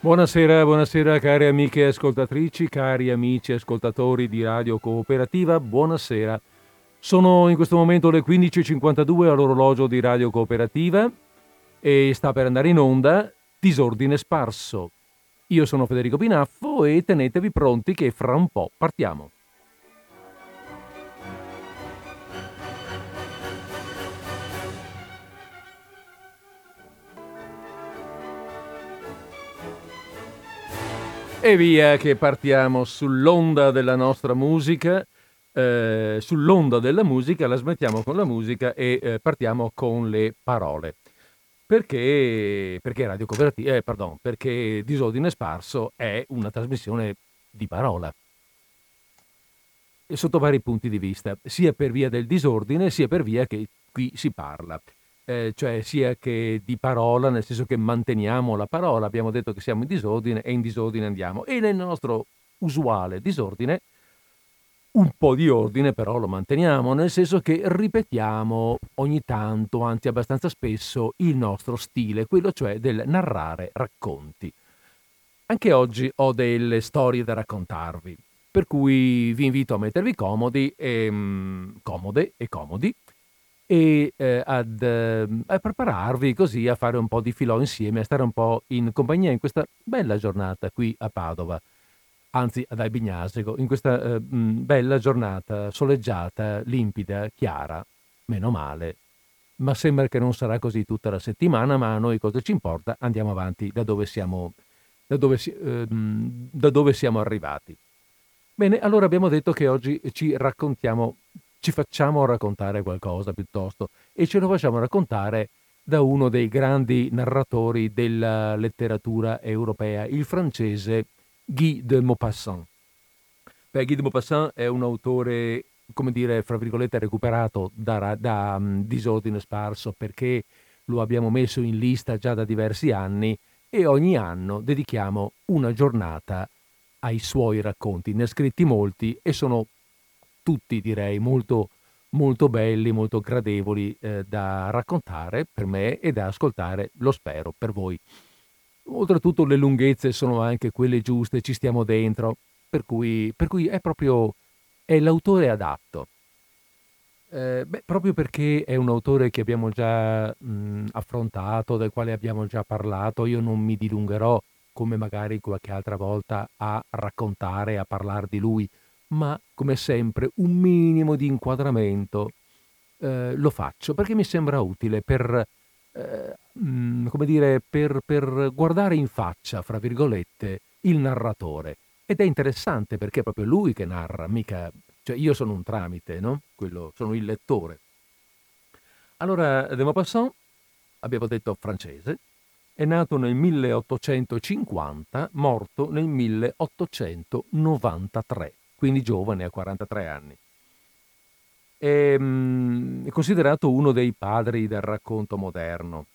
Buonasera, buonasera cari amiche ascoltatrici, cari amici ascoltatori di Radio Cooperativa, buonasera. Sono in questo momento le 15.52 all'orologio di Radio Cooperativa e sta per andare in onda Disordine Sparso. Io sono Federico Pinaffo e tenetevi pronti che fra un po' partiamo. E via che partiamo sull'onda della nostra musica. Eh, sull'onda della musica la smettiamo con la musica e eh, partiamo con le parole. Perché, perché Radio Cooperativa, eh, pardon, perché Disordine Sparso è una trasmissione di parola. Sotto vari punti di vista, sia per via del disordine, sia per via che qui si parla eh, cioè sia che di parola, nel senso che manteniamo la parola, abbiamo detto che siamo in disordine e in disordine andiamo. E nel nostro usuale disordine, un po' di ordine però lo manteniamo, nel senso che ripetiamo ogni tanto, anzi abbastanza spesso, il nostro stile, quello cioè del narrare racconti. Anche oggi ho delle storie da raccontarvi, per cui vi invito a mettervi comodi e, mm, comode e comodi e eh, ad, eh, a prepararvi così a fare un po' di filò insieme, a stare un po' in compagnia in questa bella giornata qui a Padova, anzi ad Albignasego, in questa eh, bella giornata soleggiata, limpida, chiara, meno male. Ma sembra che non sarà così tutta la settimana, ma a noi cosa ci importa? Andiamo avanti da dove siamo, da dove, ehm, da dove siamo arrivati. Bene, allora abbiamo detto che oggi ci raccontiamo ci facciamo raccontare qualcosa piuttosto e ce lo facciamo raccontare da uno dei grandi narratori della letteratura europea, il francese Guy de Maupassant. Beh, Guy de Maupassant è un autore, come dire, fra virgolette, recuperato da, da um, Disordine Sparso perché lo abbiamo messo in lista già da diversi anni e ogni anno dedichiamo una giornata ai suoi racconti. Ne ha scritti molti e sono tutti direi molto, molto belli, molto gradevoli eh, da raccontare per me e da ascoltare, lo spero, per voi. Oltretutto le lunghezze sono anche quelle giuste, ci stiamo dentro, per cui, per cui è proprio è l'autore adatto. Eh, beh, proprio perché è un autore che abbiamo già mh, affrontato, del quale abbiamo già parlato, io non mi dilungherò come magari qualche altra volta a raccontare, a parlare di lui, ma come sempre un minimo di inquadramento eh, lo faccio perché mi sembra utile per, eh, mm, come dire, per, per guardare in faccia, fra virgolette, il narratore. Ed è interessante perché è proprio lui che narra, mica... Cioè io sono un tramite, no? Quello, sono il lettore. Allora, De Maupassant, abbiamo detto francese, è nato nel 1850, morto nel 1893 quindi giovane, ha 43 anni. Ehm, è, considerato uno dei padri del racconto moderno.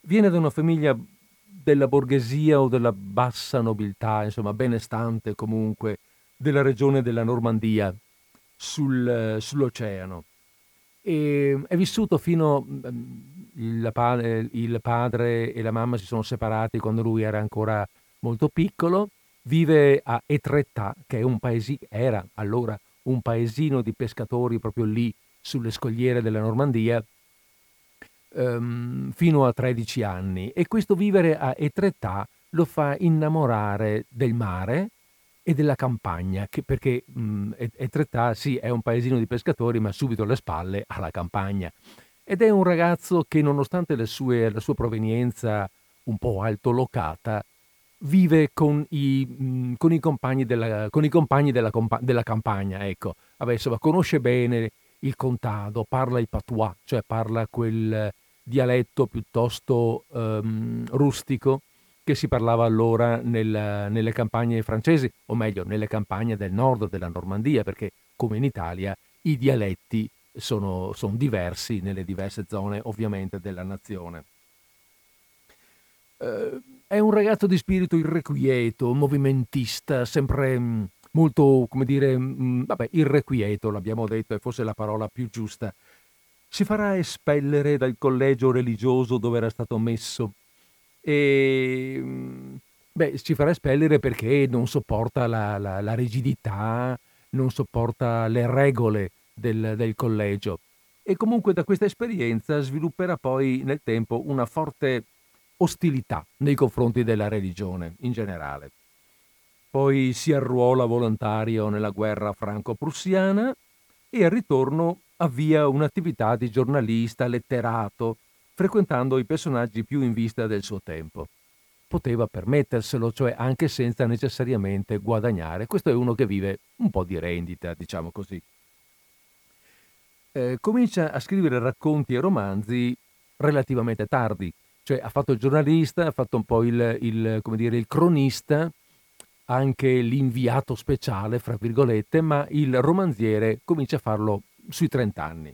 Viene da una famiglia della borghesia o della bassa nobiltà, insomma benestante comunque, della regione della Normandia sul, sull'oceano. E è vissuto fino il, il padre e la mamma si sono separati quando lui era ancora molto piccolo vive a Etretat, che paesi- era allora un paesino di pescatori proprio lì sulle scogliere della Normandia, um, fino a 13 anni. E questo vivere a Etretat lo fa innamorare del mare e della campagna, che, perché um, Etretat sì è un paesino di pescatori, ma subito alle spalle ha la campagna. Ed è un ragazzo che nonostante sue, la sua provenienza un po' altolocata, vive con i, mhmm, con i compagni, della, con i compagni della, compa- della, campagna, ecco. Vabbè, insomma, conosce bene il contado, parla il patois, cioè parla quel dialetto piuttosto um, rustico che si parlava allora nel, nelle campagne francesi, o meglio, nelle campagne del nord della Normandia, perché come in Italia i dialetti sono, sono diversi nelle diverse zone ovviamente della nazione. Uh, è un ragazzo di spirito irrequieto, movimentista, sempre mm, molto, come dire, mm, vabbè, irrequieto, l'abbiamo detto, è forse la parola più giusta. Si farà espellere dal collegio religioso dove era stato messo e mm, Beh, ci farà espellere perché non sopporta la, la, la rigidità, non sopporta le regole del, del collegio e comunque da questa esperienza svilupperà poi nel tempo una forte ostilità nei confronti della religione in generale. Poi si arruola volontario nella guerra franco-prussiana e al ritorno avvia un'attività di giornalista, letterato, frequentando i personaggi più in vista del suo tempo. Poteva permetterselo, cioè anche senza necessariamente guadagnare. Questo è uno che vive un po' di rendita, diciamo così. Eh, comincia a scrivere racconti e romanzi relativamente tardi, cioè ha fatto il giornalista, ha fatto un po' il, il, dire, il cronista, anche l'inviato speciale, fra virgolette, ma il romanziere comincia a farlo sui 30 anni.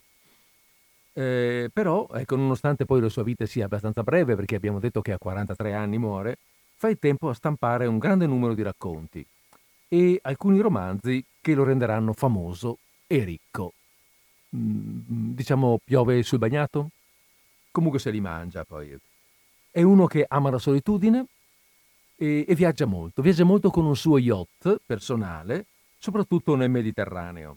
Eh, però, ecco, nonostante poi la sua vita sia abbastanza breve, perché abbiamo detto che a 43 anni muore, fa il tempo a stampare un grande numero di racconti e alcuni romanzi che lo renderanno famoso e ricco. Mm, diciamo, piove sul bagnato? Comunque se li mangia poi. È uno che ama la solitudine e, e viaggia molto. Viaggia molto con un suo yacht personale, soprattutto nel Mediterraneo.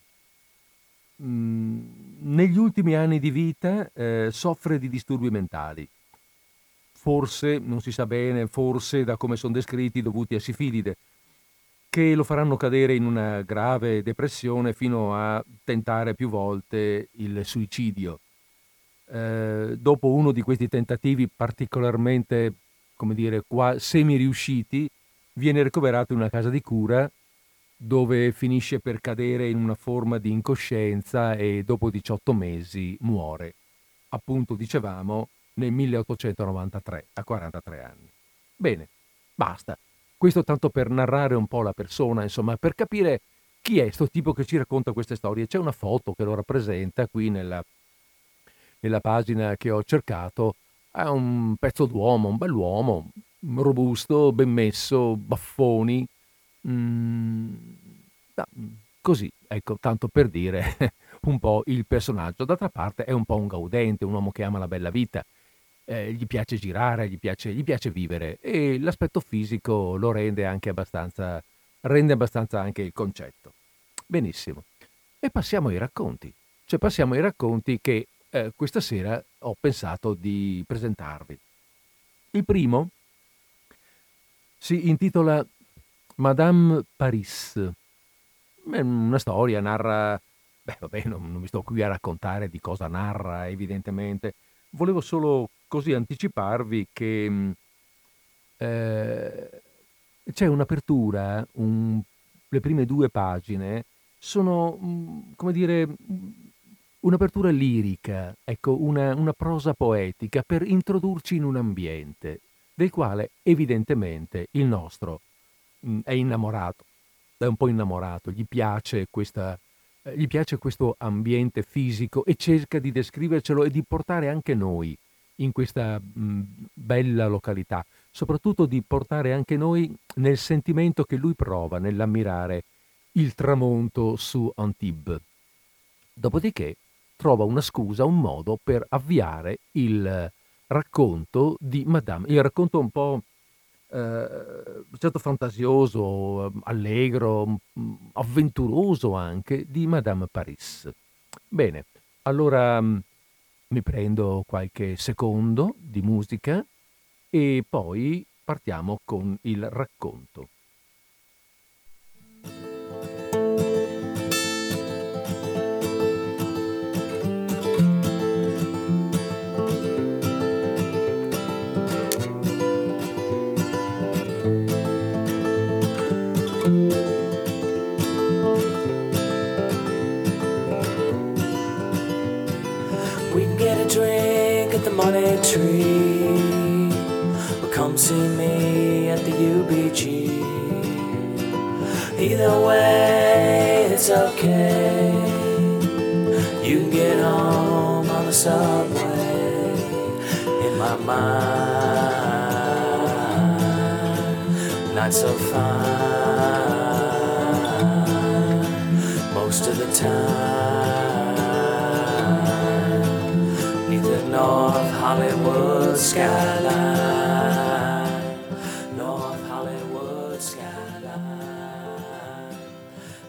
Mm, negli ultimi anni di vita eh, soffre di disturbi mentali. Forse, non si sa bene, forse da come sono descritti dovuti a sifilide, che lo faranno cadere in una grave depressione fino a tentare più volte il suicidio. Eh, dopo uno di questi tentativi particolarmente, come dire, qua, semi-riusciti, viene ricoverato in una casa di cura dove finisce per cadere in una forma di incoscienza e dopo 18 mesi muore. Appunto, dicevamo, nel 1893, a 43 anni. Bene, basta. Questo tanto per narrare un po' la persona, insomma, per capire chi è questo tipo che ci racconta queste storie. C'è una foto che lo rappresenta qui nella nella pagina che ho cercato, è un pezzo d'uomo, un bell'uomo, robusto, ben messo, baffoni. Mm, così, ecco, tanto per dire un po' il personaggio. D'altra parte è un po' un gaudente, un uomo che ama la bella vita. Eh, gli piace girare, gli piace, gli piace, vivere e l'aspetto fisico lo rende anche abbastanza, rende abbastanza anche il concetto. Benissimo. E passiamo ai racconti. Cioè passiamo ai racconti che eh, questa sera ho pensato di presentarvi. Il primo si intitola Madame Paris. È una storia, narra... Beh, vabbè, non, non mi sto qui a raccontare di cosa narra, evidentemente. Volevo solo così anticiparvi che mm, eh, c'è un'apertura, un, le prime due pagine sono, mm, come dire, un'apertura lirica, ecco, una, una prosa poetica per introdurci in un ambiente del quale evidentemente il nostro mh, mm, è innamorato, è un po' innamorato, gli piace, questa, eh, gli piace questo ambiente fisico e cerca di descrivercelo e di portare anche noi in questa mh, mm, bella località, soprattutto di portare anche noi nel sentimento che lui prova nell'ammirare il tramonto su Antibes. Dopodiché trova una scusa, un modo per avviare il racconto di Madame, il racconto un po' eh, certo fantasioso, allegro, avventuroso anche di Madame Paris. Bene, allora mm, mi prendo qualche secondo di musica e poi partiamo con il racconto. Money tree. Well, come see me at the UBG. Either way, it's okay. You can get home on the subway. In my mind, not so fine most of the time. Hollywood skyline. North Hollywood skyline.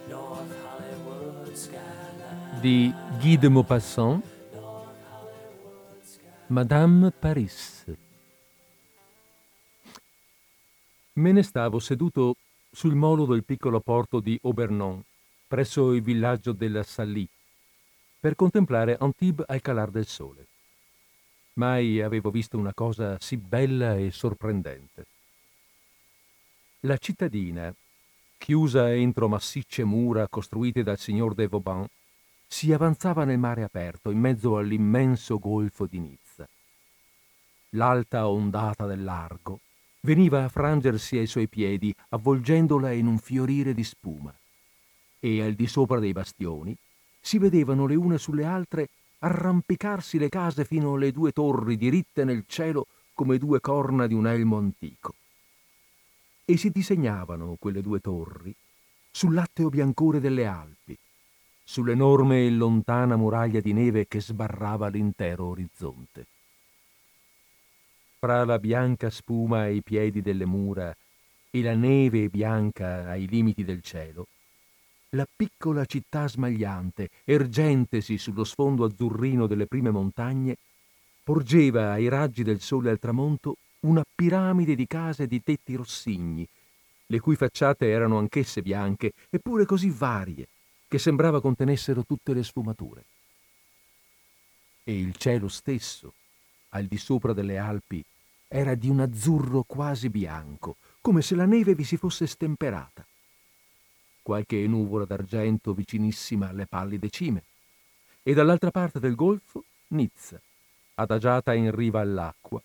North Hollywood skyline. Di Guy de Maupassant. Madame Paris. Me ne stavo seduto sul molo del piccolo porto di Obernon, presso il villaggio della Sallì, per contemplare Antibes al calar del sole. Mai avevo visto una cosa sì bella e sorprendente. La cittadina, chiusa entro massicce mura costruite dal signor de Vauban, si avanzava nel mare aperto in mezzo all'immenso golfo di Nizza. L'alta ondata del largo veniva a frangersi ai suoi piedi, avvolgendola in un fiorire di spuma. E al di sopra dei bastioni si vedevano le une sulle altre arrampicarsi le case fino alle due torri diritte nel cielo come due corna di un elmo antico. E si disegnavano quelle due torri sull'atteo biancore delle Alpi, sull'enorme e lontana muraglia di neve che sbarrava l'intero orizzonte fra la bianca spuma ai piedi delle mura e la neve bianca ai limiti del cielo, la piccola città smagliante, ergentesi sullo sfondo azzurrino delle prime montagne, porgeva ai raggi del sole al tramonto una piramide di case di tetti rossigni, le cui facciate erano anch'esse bianche, eppure così varie, che sembrava contenessero tutte le sfumature. E il cielo stesso, al di sopra delle Alpi, era di un azzurro quasi bianco, come se la neve vi si fosse stemperata. Qualche nuvola d'argento vicinissima alle pallide cime. E dall'altra parte del golfo, Nizza, adagiata in riva all'acqua,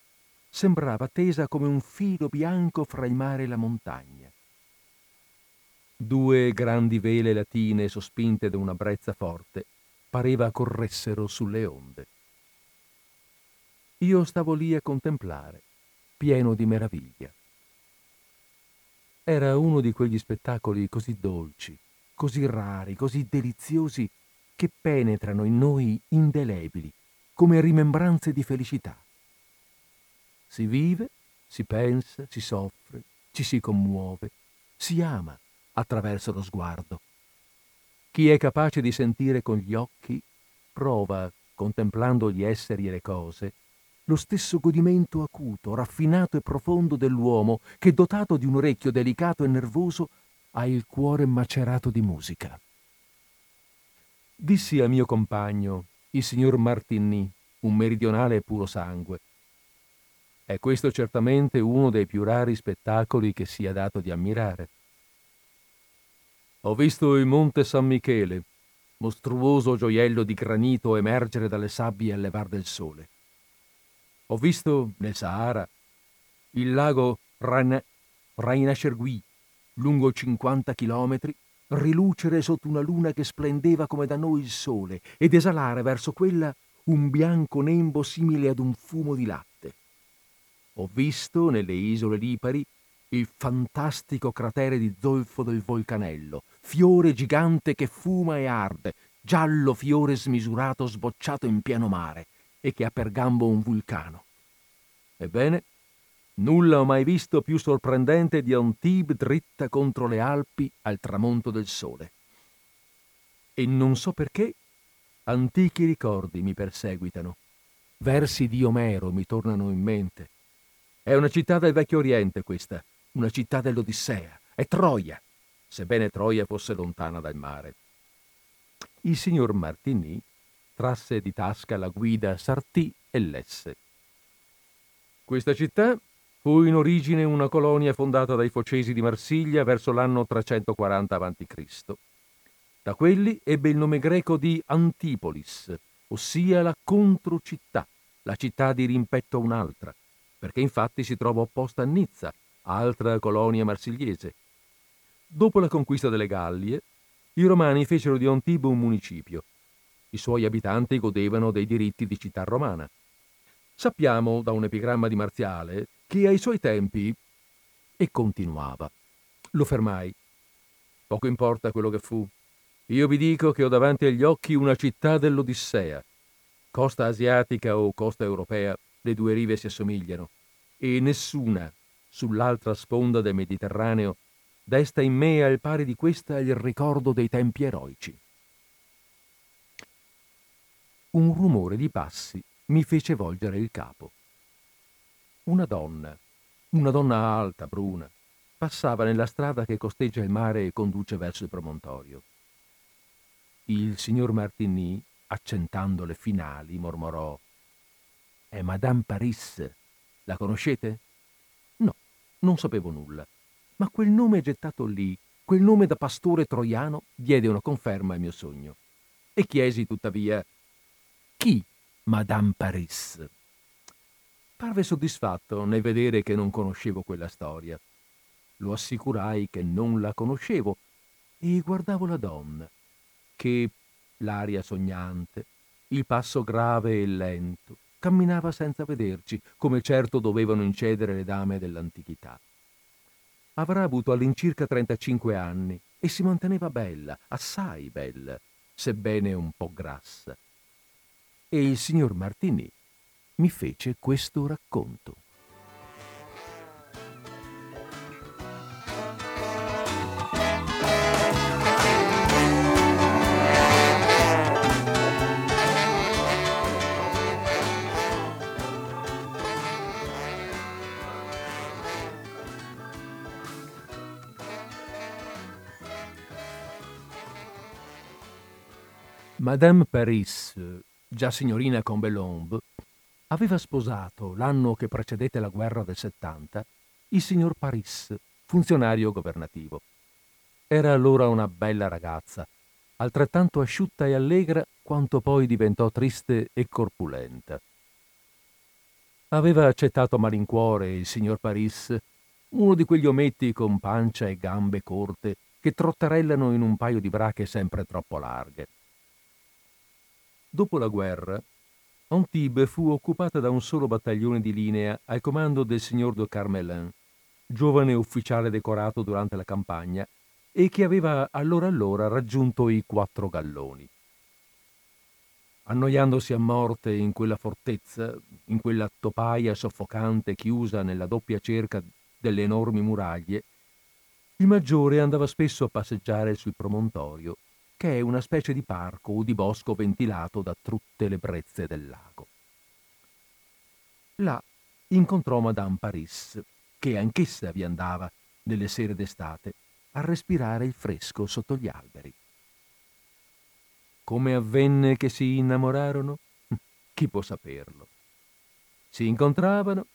sembrava tesa come un filo bianco fra il mare e la montagna. Due grandi vele latine sospinte da una brezza forte pareva corressero sulle onde. Io stavo lì a contemplare, pieno di meraviglia. Era uno di quegli spettacoli così dolci, così rari, così deliziosi, che penetrano in noi indelebili, come rimembranze di felicità. Si vive, si pensa, si soffre, ci si commuove, si ama attraverso lo sguardo. Chi è capace di sentire con gli occhi prova, contemplando gli esseri e le cose, lo stesso godimento acuto, raffinato e profondo dell'uomo che, dotato di un orecchio delicato e nervoso, ha il cuore macerato di musica. Dissi al mio compagno, il signor Martigny, un meridionale puro sangue, è questo certamente uno dei più rari spettacoli che sia dato di ammirare. Ho visto il monte San Michele, mostruoso gioiello di granito emergere dalle sabbie al levar del sole. Ho visto nel Sahara il lago Raina Chergui, lungo 50 chilometri, rilucere sotto una luna che splendeva come da noi il sole ed esalare verso quella un bianco nembo simile ad un fumo di latte. Ho visto nelle isole Lipari il fantastico cratere di zolfo del Volcanello, fiore gigante che fuma e arde, giallo fiore smisurato sbocciato in pieno mare, e che ha per gambo un vulcano. Ebbene, nulla ho mai visto più sorprendente di Antibes dritta contro le Alpi al tramonto del sole. E non so perché antichi ricordi mi perseguitano. Versi di Omero mi tornano in mente. È una città del vecchio Oriente questa, una città dell'Odissea. È Troia, sebbene Troia fosse lontana dal mare. Il signor Martini trasse di tasca la guida Sartì e lesse. Questa città fu in origine una colonia fondata dai focesi di Marsiglia verso l'anno 340 a.C. Da quelli ebbe il nome greco di Antipolis, ossia la controcittà, la città di rimpetto a un'altra, perché infatti si trova opposta a Nizza, altra colonia marsigliese. Dopo la conquista delle Gallie, i romani fecero di Antibes un municipio i suoi abitanti godevano dei diritti di città romana. Sappiamo da un epigramma di Marziale che ai suoi tempi... E continuava. Lo fermai. Poco importa quello che fu. Io vi dico che ho davanti agli occhi una città dell'Odissea. Costa asiatica o costa europea, le due rive si assomigliano, e nessuna, sull'altra sponda del Mediterraneo, desta in me al pari di questa il ricordo dei tempi eroici. Un rumore di passi mi fece volgere il capo. Una donna, una donna alta, bruna, passava nella strada che costeggia il mare e conduce verso il promontorio. Il signor Martigny, accentando le finali, mormorò È Madame Paris. La conoscete? No, non sapevo nulla, ma quel nome gettato lì, quel nome da pastore troiano, diede una conferma al mio sogno. E chiesi tuttavia Chi Madame Paris? Parve soddisfatto nel vedere che non conoscevo quella storia. Lo assicurai che non la conoscevo e guardavo la donna, che, l'aria sognante, il passo grave e lento, camminava senza vederci, come certo dovevano incedere le dame dell'antichità. Avrà avuto all'incirca 35 anni e si manteneva bella, assai bella, sebbene un po' grassa. E il signor Martini mi fece questo racconto. Madame Paris, già signorina Combelombe, aveva sposato, l'anno che precedette la guerra del 70, il signor Paris, funzionario governativo. Era allora una bella ragazza, altrettanto asciutta e allegra quanto poi diventò triste e corpulenta. Aveva accettato a malincuore il signor Paris, uno di quegli ometti con pancia e gambe corte che trotterellano in un paio di brache sempre troppo larghe. Dopo la guerra, Antibes fu occupata da un solo battaglione di linea al comando del signor de Carmelin, giovane ufficiale decorato durante la campagna e che aveva allora allora raggiunto i quattro galloni. Annoiandosi a morte in quella fortezza, in quella topaia soffocante chiusa nella doppia cerca delle enormi muraglie, il maggiore andava spesso a passeggiare sul promontorio che è una specie di parco o di bosco ventilato da tutte le brezze del lago. Là incontrò Madame Paris, che anch'essa vi andava, nelle sere d'estate, a respirare il fresco sotto gli alberi. Come avvenne che si innamorarono? Chi può saperlo? Si incontravano,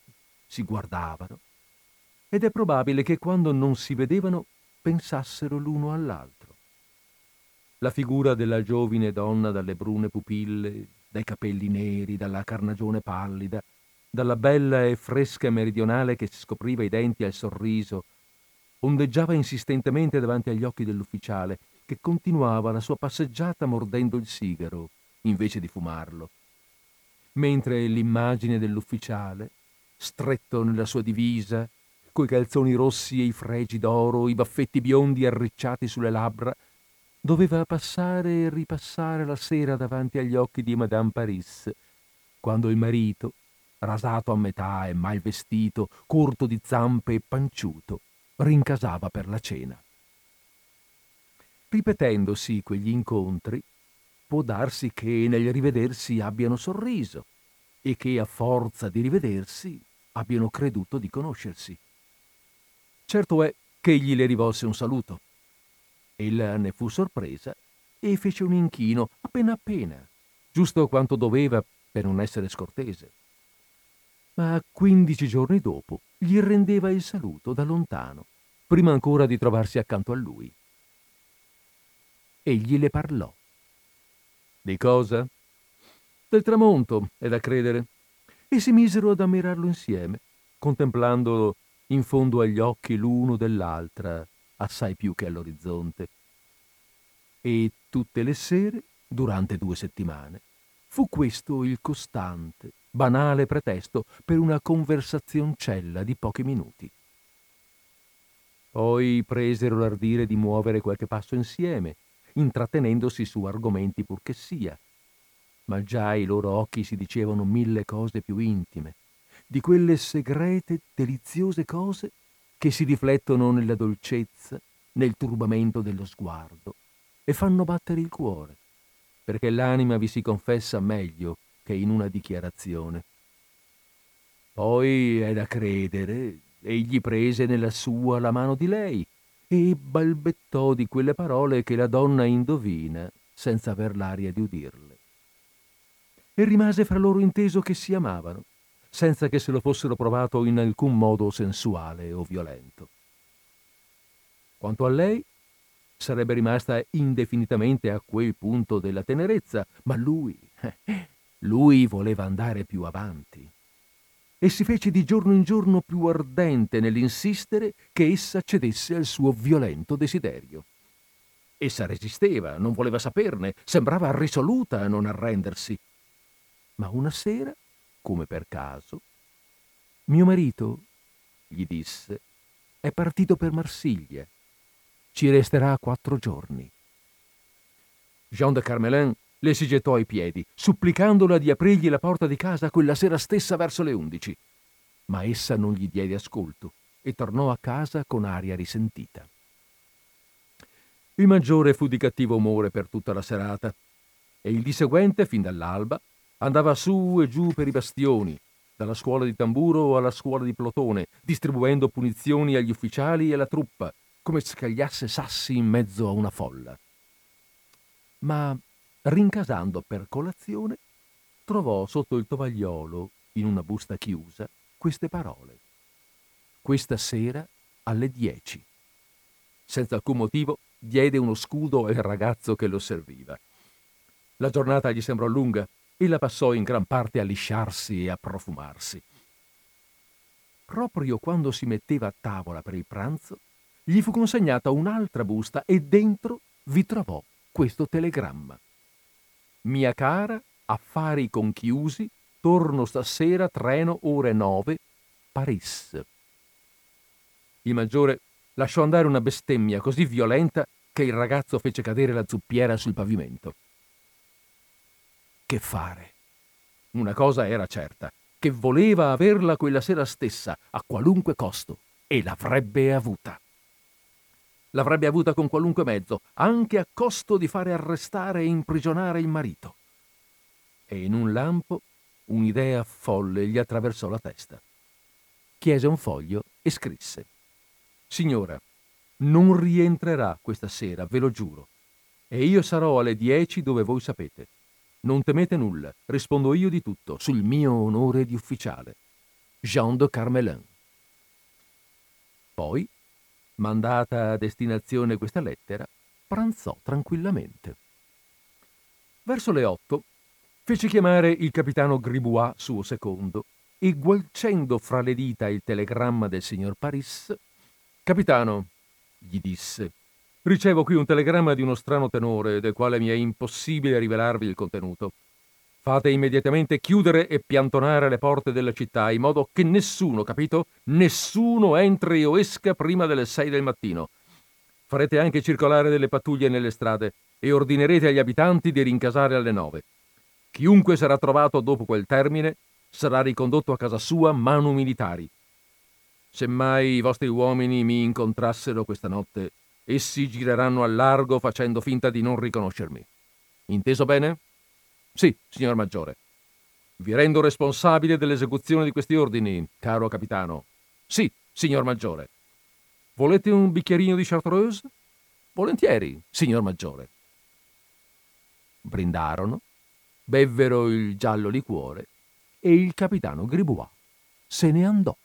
si guardavano, ed è probabile che quando non si vedevano pensassero l'uno all'altro la figura della giovine donna dalle brune pupille, dai capelli neri, dalla carnagione pallida, dalla bella e fresca meridionale che si scopriva i denti al sorriso, ondeggiava insistentemente davanti agli occhi dell'ufficiale, che continuava la sua passeggiata mordendo il sigaro, invece di fumarlo. Mentre l'immagine dell'ufficiale, stretto nella sua divisa, coi calzoni rossi e i fregi d'oro, i baffetti biondi arricciati sulle labbra, doveva passare e ripassare la sera davanti agli occhi di Madame Paris, quando il marito, rasato a metà e mal vestito, corto di zampe e panciuto, rincasava per la cena. Ripetendosi quegli incontri, può darsi che nel rivedersi abbiano sorriso e che a forza di rivedersi abbiano creduto di conoscersi. Certo è che egli le rivolse un saluto Ella ne fu sorpresa e fece un inchino appena appena, giusto quanto doveva per non essere scortese. Ma quindici giorni dopo gli rendeva il saluto da lontano, prima ancora di trovarsi accanto a lui. Egli le parlò. Di cosa? Del tramonto, è da credere. E si misero ad ammirarlo insieme, contemplandolo in fondo agli occhi l'uno dell'altra, assai più che all'orizzonte. E tutte le sere, durante due settimane, fu questo il costante, banale pretesto per una conversazioncella di pochi minuti. Poi presero l'ardire di muovere qualche passo insieme, intrattenendosi su argomenti pur che sia. Ma già i loro occhi si dicevano mille cose più intime, di quelle segrete, deliziose cose che si riflettono nella dolcezza, nel turbamento dello sguardo e fanno battere il cuore. perché l'anima vi si confessa meglio che in una dichiarazione. Poi è da credere, egli prese nella sua la mano di lei e balbettò di quelle parole che la donna indovina senza aver l'aria di udirle. E rimase fra loro inteso che si amavano, senza che se lo fossero provato in alcun modo sensuale o violento. Quanto a lei, sarebbe rimasta indefinitamente a quel punto della tenerezza, ma lui, lui voleva andare più avanti. E si fece di giorno in giorno più ardente nell'insistere che essa cedesse al suo violento desiderio. Essa resisteva, non voleva saperne, sembrava risoluta a non arrendersi. Ma una sera, come per caso, mio marito, gli disse, è partito per Marsiglia ci resterà quattro giorni. Jean de Carmelin le si gettò ai piedi, supplicandola di aprirgli la porta di casa quella sera stessa verso le undici. Ma essa non gli diede ascolto e tornò a casa con aria risentita. Il maggiore fu di cattivo umore per tutta la serata e il di seguente, fin dall'alba, andava su e giù per i bastioni, dalla scuola di tamburo alla scuola di plotone, distribuendo punizioni agli ufficiali e alla truppa, come scagliasse sassi in mezzo a una folla. Ma rincasando per colazione, trovò sotto il tovagliolo, in una busta chiusa, queste parole. Questa sera alle dieci. Senza alcun motivo diede uno scudo al ragazzo che lo serviva. La giornata gli sembrò lunga e la passò in gran parte a lisciarsi e a profumarsi. Proprio quando si metteva a tavola per il pranzo, gli fu consegnata un'altra busta e dentro vi trovò questo telegramma. Mia cara, affari conchiusi, torno stasera, treno ore nove, Paris. Il maggiore lasciò andare una bestemmia così violenta che il ragazzo fece cadere la zuppiera sul pavimento. Che fare? Una cosa era certa, che voleva averla quella sera stessa, a qualunque costo, e l'avrebbe avuta l'avrebbe avuta con qualunque mezzo, anche a costo di fare arrestare e imprigionare il marito. E in un lampo un'idea folle gli attraversò la testa. Chiese un foglio e scrisse. Signora, non rientrerà questa sera, ve lo giuro, e io sarò alle dieci dove voi sapete. Non temete nulla, rispondo io di tutto, sul mio onore di ufficiale. Jean de Carmelin. Poi Mandata a destinazione questa lettera, pranzò tranquillamente. Verso le otto fece chiamare il capitano Gribois, suo secondo, e gualcendo fra le dita il telegramma del signor Paris, Capitano, gli disse, ricevo qui un telegramma di uno strano tenore, del quale mi è impossibile rivelarvi il contenuto. Fate immediatamente chiudere e piantonare le porte della città, in modo che nessuno, capito? Nessuno entri o esca prima delle sei del mattino. Farete anche circolare delle pattuglie nelle strade e ordinerete agli abitanti di rincasare alle nove. Chiunque sarà trovato dopo quel termine sarà ricondotto a casa sua manu militari. Se mai i vostri uomini mi incontrassero questa notte, essi gireranno al largo facendo finta di non riconoscermi. Inteso bene? Sì, signor Maggiore. Vi rendo responsabile dell'esecuzione di questi ordini, caro capitano. Sì, signor Maggiore. Volete un bicchierino di chartreuse? Volentieri, signor Maggiore. Brindarono, bevvero il giallo liquore e il capitano Gribois se ne andò.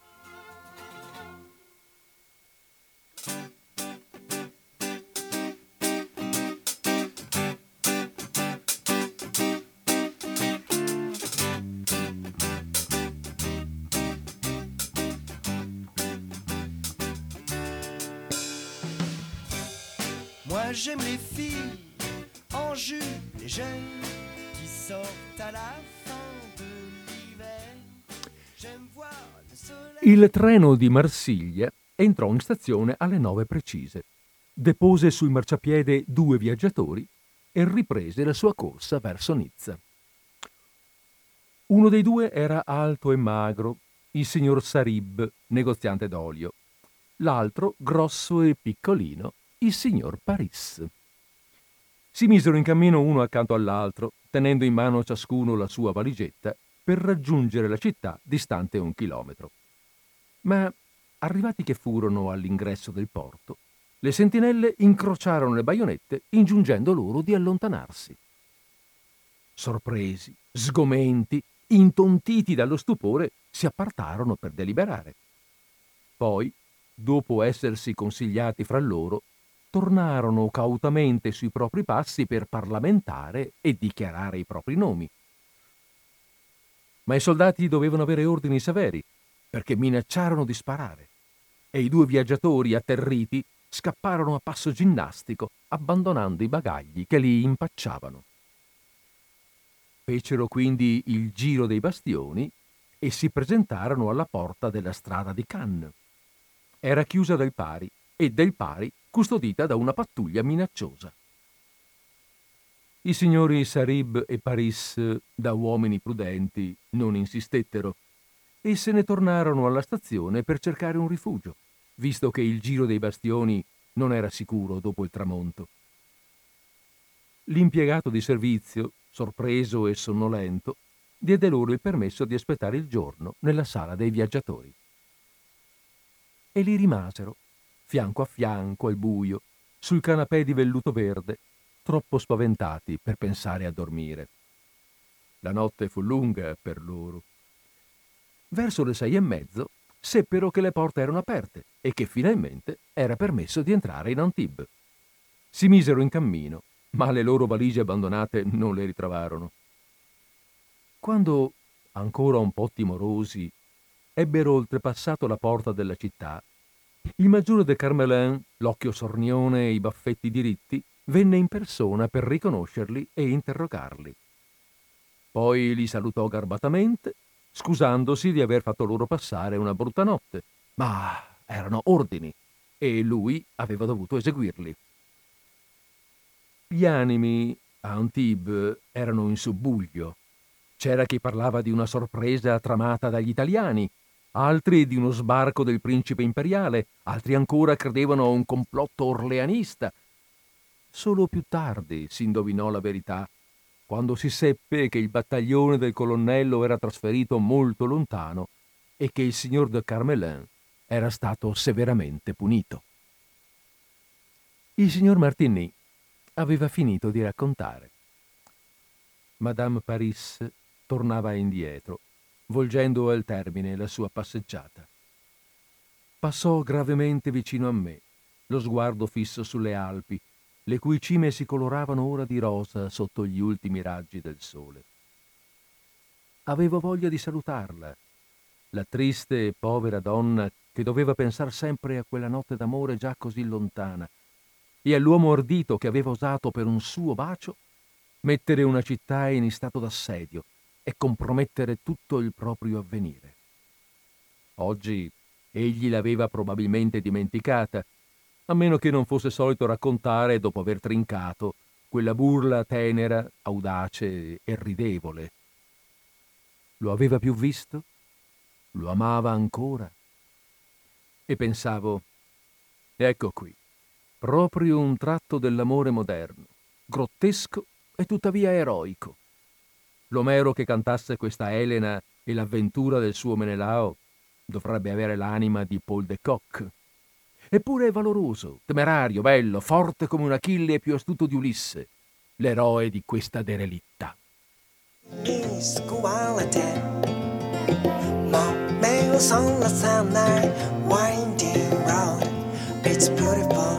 J'aime les filles en jupe, les jeunes qui sortent à la fin de l'hiver. J'aime voir le soleil. Il treno di Marsiglia entrò in stazione alle nove precise, depose sul marciapiede due viaggiatori e riprese la sua corsa verso Nizza. Uno dei due era alto e magro, il signor Sarib, negoziante d'olio. L'altro, grosso e piccolino, il signor Paris. si misero in cammino uno accanto all'altro, tenendo in mano ciascuno la sua valigetta per raggiungere la città distante un chilometro. Ma arrivati che furono all'ingresso del porto, le sentinelle incrociarono le baionette ingiungendo loro di allontanarsi. Sorpresi, sgomenti, intontiti dallo stupore, si appartarono per deliberare. Poi, dopo essersi consigliati fra loro, tornarono cautamente sui propri passi per parlamentare e dichiarare i propri nomi. Ma i soldati dovevano avere ordini severi, perché minacciarono di sparare, e i due viaggiatori, atterriti, scapparono a passo ginnastico, abbandonando i bagagli che li impacciavano. Fecero quindi il giro dei bastioni e si presentarono alla porta della strada di Cannes. Era chiusa del pari e del pari custodita da una pattuglia minacciosa. I signori Sarib e Paris, da uomini prudenti, non insistettero e se ne tornarono alla stazione per cercare un rifugio, visto che il giro dei bastioni non era sicuro dopo il tramonto. L'impiegato di servizio, sorpreso e sonnolento, diede loro il permesso di aspettare il giorno nella sala dei viaggiatori. E li rimasero fianco a fianco al buio, sul canapè di velluto verde, troppo spaventati per pensare a dormire. La notte fu lunga per loro. Verso le sei e mezzo seppero che le porte erano aperte e che finalmente era permesso di entrare in Antibes. Si misero in cammino, ma le loro valigie abbandonate non le ritrovarono. Quando, ancora un po' timorosi, ebbero oltrepassato la porta della città, il maggiore de Carmelin, l'occhio sornione e i baffetti diritti, venne in persona per riconoscerli e interrogarli. Poi li salutò garbatamente, scusandosi di aver fatto loro passare una brutta notte, ma erano ordini e lui aveva dovuto eseguirli. Gli animi a Antibes erano in subbuglio. C'era chi parlava di una sorpresa tramata dagli italiani altri di uno sbarco del principe imperiale, altri ancora credevano a un complotto orleanista. Solo più tardi si indovinò la verità, quando si seppe che il battaglione del colonnello era trasferito molto lontano e che il signor de Carmelin era stato severamente punito. Il signor Martigny aveva finito di raccontare. Madame Paris tornava indietro volgendo al termine la sua passeggiata. Passò gravemente vicino a me, lo sguardo fisso sulle Alpi, le cui cime si coloravano ora di rosa sotto gli ultimi raggi del sole. Avevo voglia di salutarla, la triste e povera donna che doveva pensare sempre a quella notte d'amore già così lontana, e all'uomo ardito che aveva osato per un suo bacio mettere una città in stato d'assedio e compromettere tutto il proprio avvenire. Oggi egli l'aveva probabilmente dimenticata, a meno che non fosse solito raccontare, dopo aver trincato, quella burla tenera, audace e ridevole. Lo aveva più visto? Lo amava ancora? E pensavo, ecco qui, proprio un tratto dell'amore moderno, grottesco e tuttavia eroico, L'Omero che cantasse questa Elena e l'avventura del suo Menelao dovrebbe avere l'anima di Paul de Kock. Eppure è valoroso, temerario, bello, forte come un Achille e più astuto di Ulisse, l'eroe di questa derelitta. It's beautiful.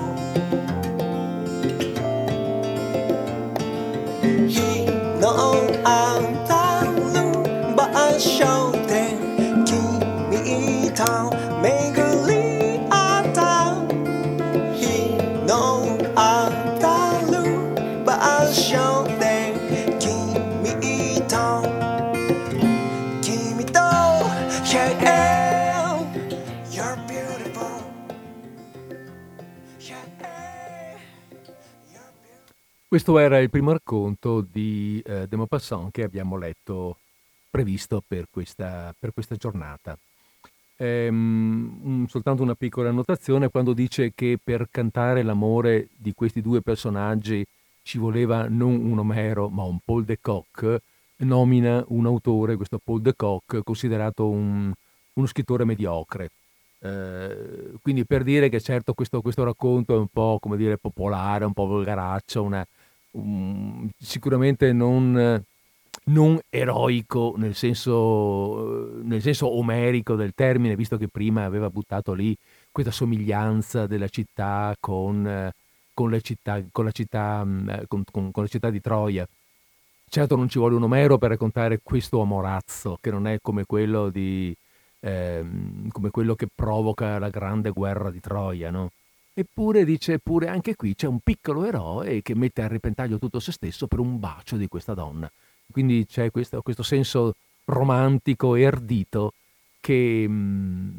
Questo era il primo racconto di eh, De Maupassant che abbiamo letto, previsto per questa, per questa giornata. Ehm, soltanto una piccola annotazione quando dice che per cantare l'amore di questi due personaggi ci voleva non un Omero, ma un Paul de Kock, nomina un autore, questo Paul de Kock, considerato un, uno scrittore mediocre. Eh, quindi per dire che certo questo, questo, racconto è un po' come dire popolare, un po' volgaraccio, una, un, sicuramente non, non eroico nel senso, nel senso omerico del termine, visto che prima aveva buttato lì questa somiglianza della città con, con, la, città, con, la, città, mm, con, la città di Troia. Certo non ci vuole un Omero per raccontare questo amorazzo, che non è come quello, di, ehm, come quello che provoca la grande guerra di Troia, no? Eppure dice, eppure anche qui c'è un piccolo eroe che mette a repentaglio tutto se stesso per un bacio di questa donna. Quindi c'è questo, questo senso romantico e ardito che, mm,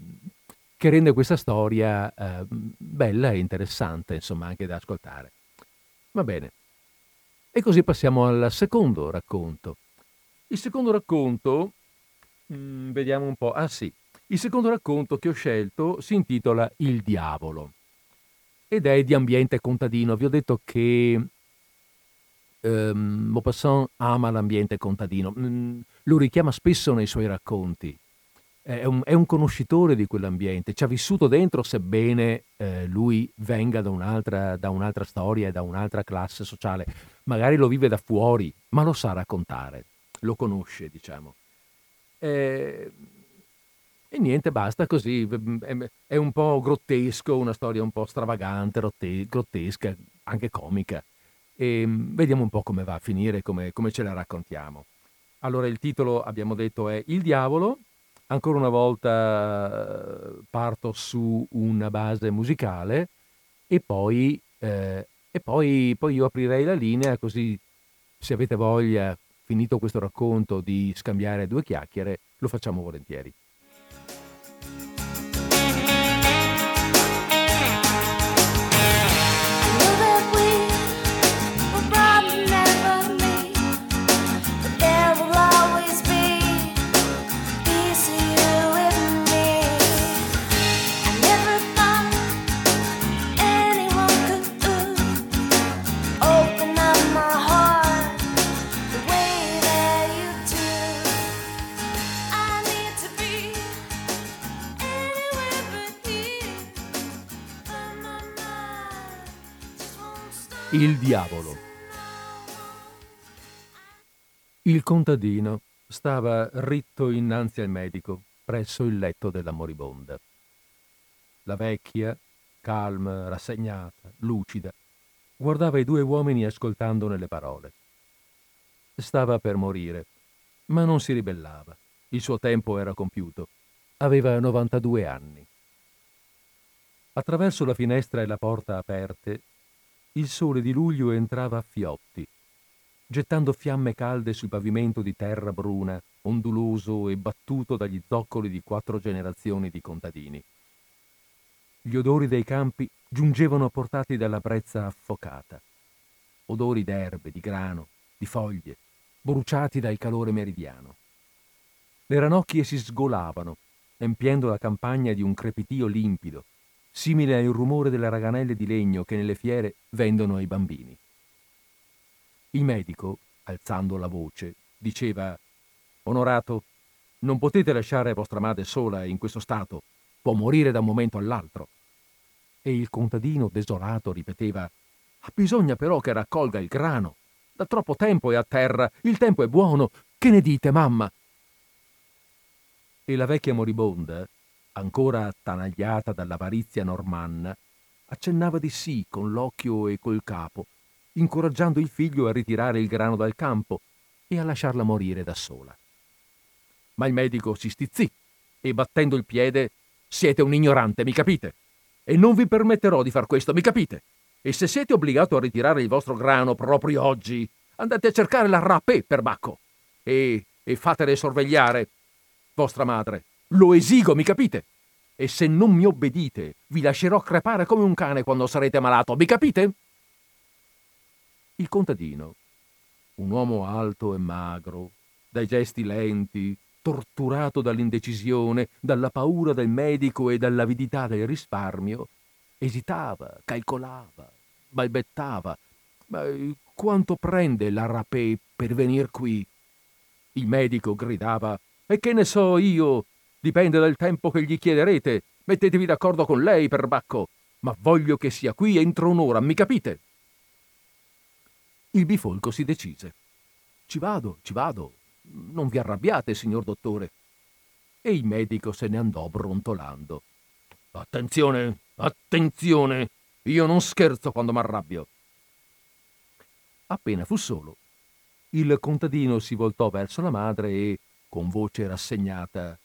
che rende questa storia eh, bella e interessante, insomma, anche da ascoltare. Va bene. E così passiamo al secondo racconto. Il secondo racconto, mh, mm, vediamo un po', ah sì, il secondo racconto che ho scelto si intitola Il diavolo ed è di ambiente contadino. Vi ho detto che ehm, Maupassant ama l'ambiente contadino, lo richiama spesso nei suoi racconti. È un, è un, conoscitore di quell'ambiente, ci ha vissuto dentro, sebbene eh, lui venga da un'altra, da un'altra storia e da un'altra classe sociale. Magari lo vive da fuori, ma lo sa raccontare, lo conosce, diciamo. Eh, e niente, basta così. È un po' grottesco, una storia un po' stravagante, grottesca, anche comica e mm, vediamo un po' come va a finire, come, come ce la raccontiamo. Allora il titolo abbiamo detto è Il diavolo, ancora una volta eh, parto su una base musicale e poi, eh, e poi, poi io aprirei la linea così se avete voglia, finito questo racconto, di scambiare due chiacchiere, lo facciamo volentieri. Il diavolo. Il contadino stava ritto innanzi al medico, presso il letto della moribonda. La vecchia, calma, rassegnata, lucida, guardava i due uomini ascoltandone le parole. Stava per morire, ma non si ribellava. Il suo tempo era compiuto. Aveva 92 anni. Attraverso la finestra e la porta aperte il sole di luglio entrava a fiotti, gettando fiamme calde sul pavimento di terra bruna, onduloso e battuto dagli zoccoli di quattro generazioni di contadini. Gli odori dei campi giungevano portati dalla brezza affocata, odori d'erbe, di grano, di foglie, bruciati dal calore meridiano. Le ranocchie si sgolavano, empiendo la campagna di un crepitio limpido, simile al rumore delle raganelle di legno che nelle fiere vendono ai bambini. Il medico, alzando la voce, diceva Onorato, non potete lasciare vostra madre sola in questo stato, può morire da un momento all'altro. E il contadino desolato ripeteva Bisogna però che raccolga il grano. Da troppo tempo è a terra, il tempo è buono. Che ne dite, mamma? E la vecchia moribonda, ancora attanagliata dall'avarizia normanna, accennava di sì con l'occhio e col capo, incoraggiando il figlio a ritirare il grano dal campo e a lasciarla morire da sola. Ma il medico si stizzì e battendo il piede siete un ignorante, mi capite? E non vi permetterò di far questo, mi capite? E se siete obbligato a ritirare il vostro grano proprio oggi, andate a cercare la rapè per Bacco e, e fatele sorvegliare vostra madre lo esigo, mi capite? E se non mi obbedite, vi lascerò crepare come un cane quando sarete malato, mi capite? Il contadino, un uomo alto e magro, dai gesti lenti, torturato dall'indecisione, dalla paura del medico e dall'avidità del risparmio, esitava, calcolava, balbettava, ma quanto prende la rapè per venir qui? Il medico gridava E che ne so io? Dipende dal tempo che gli chiederete. Mettetevi d'accordo con lei, perbacco. Ma voglio che sia qui entro un'ora, mi capite? Il bifolco si decise. Ci vado, ci vado. Non vi arrabbiate, signor dottore. E il medico se ne andò brontolando. Attenzione, attenzione! Io non scherzo quando m'arrabbio. Appena fu solo, il contadino si voltò verso la madre e, con voce rassegnata,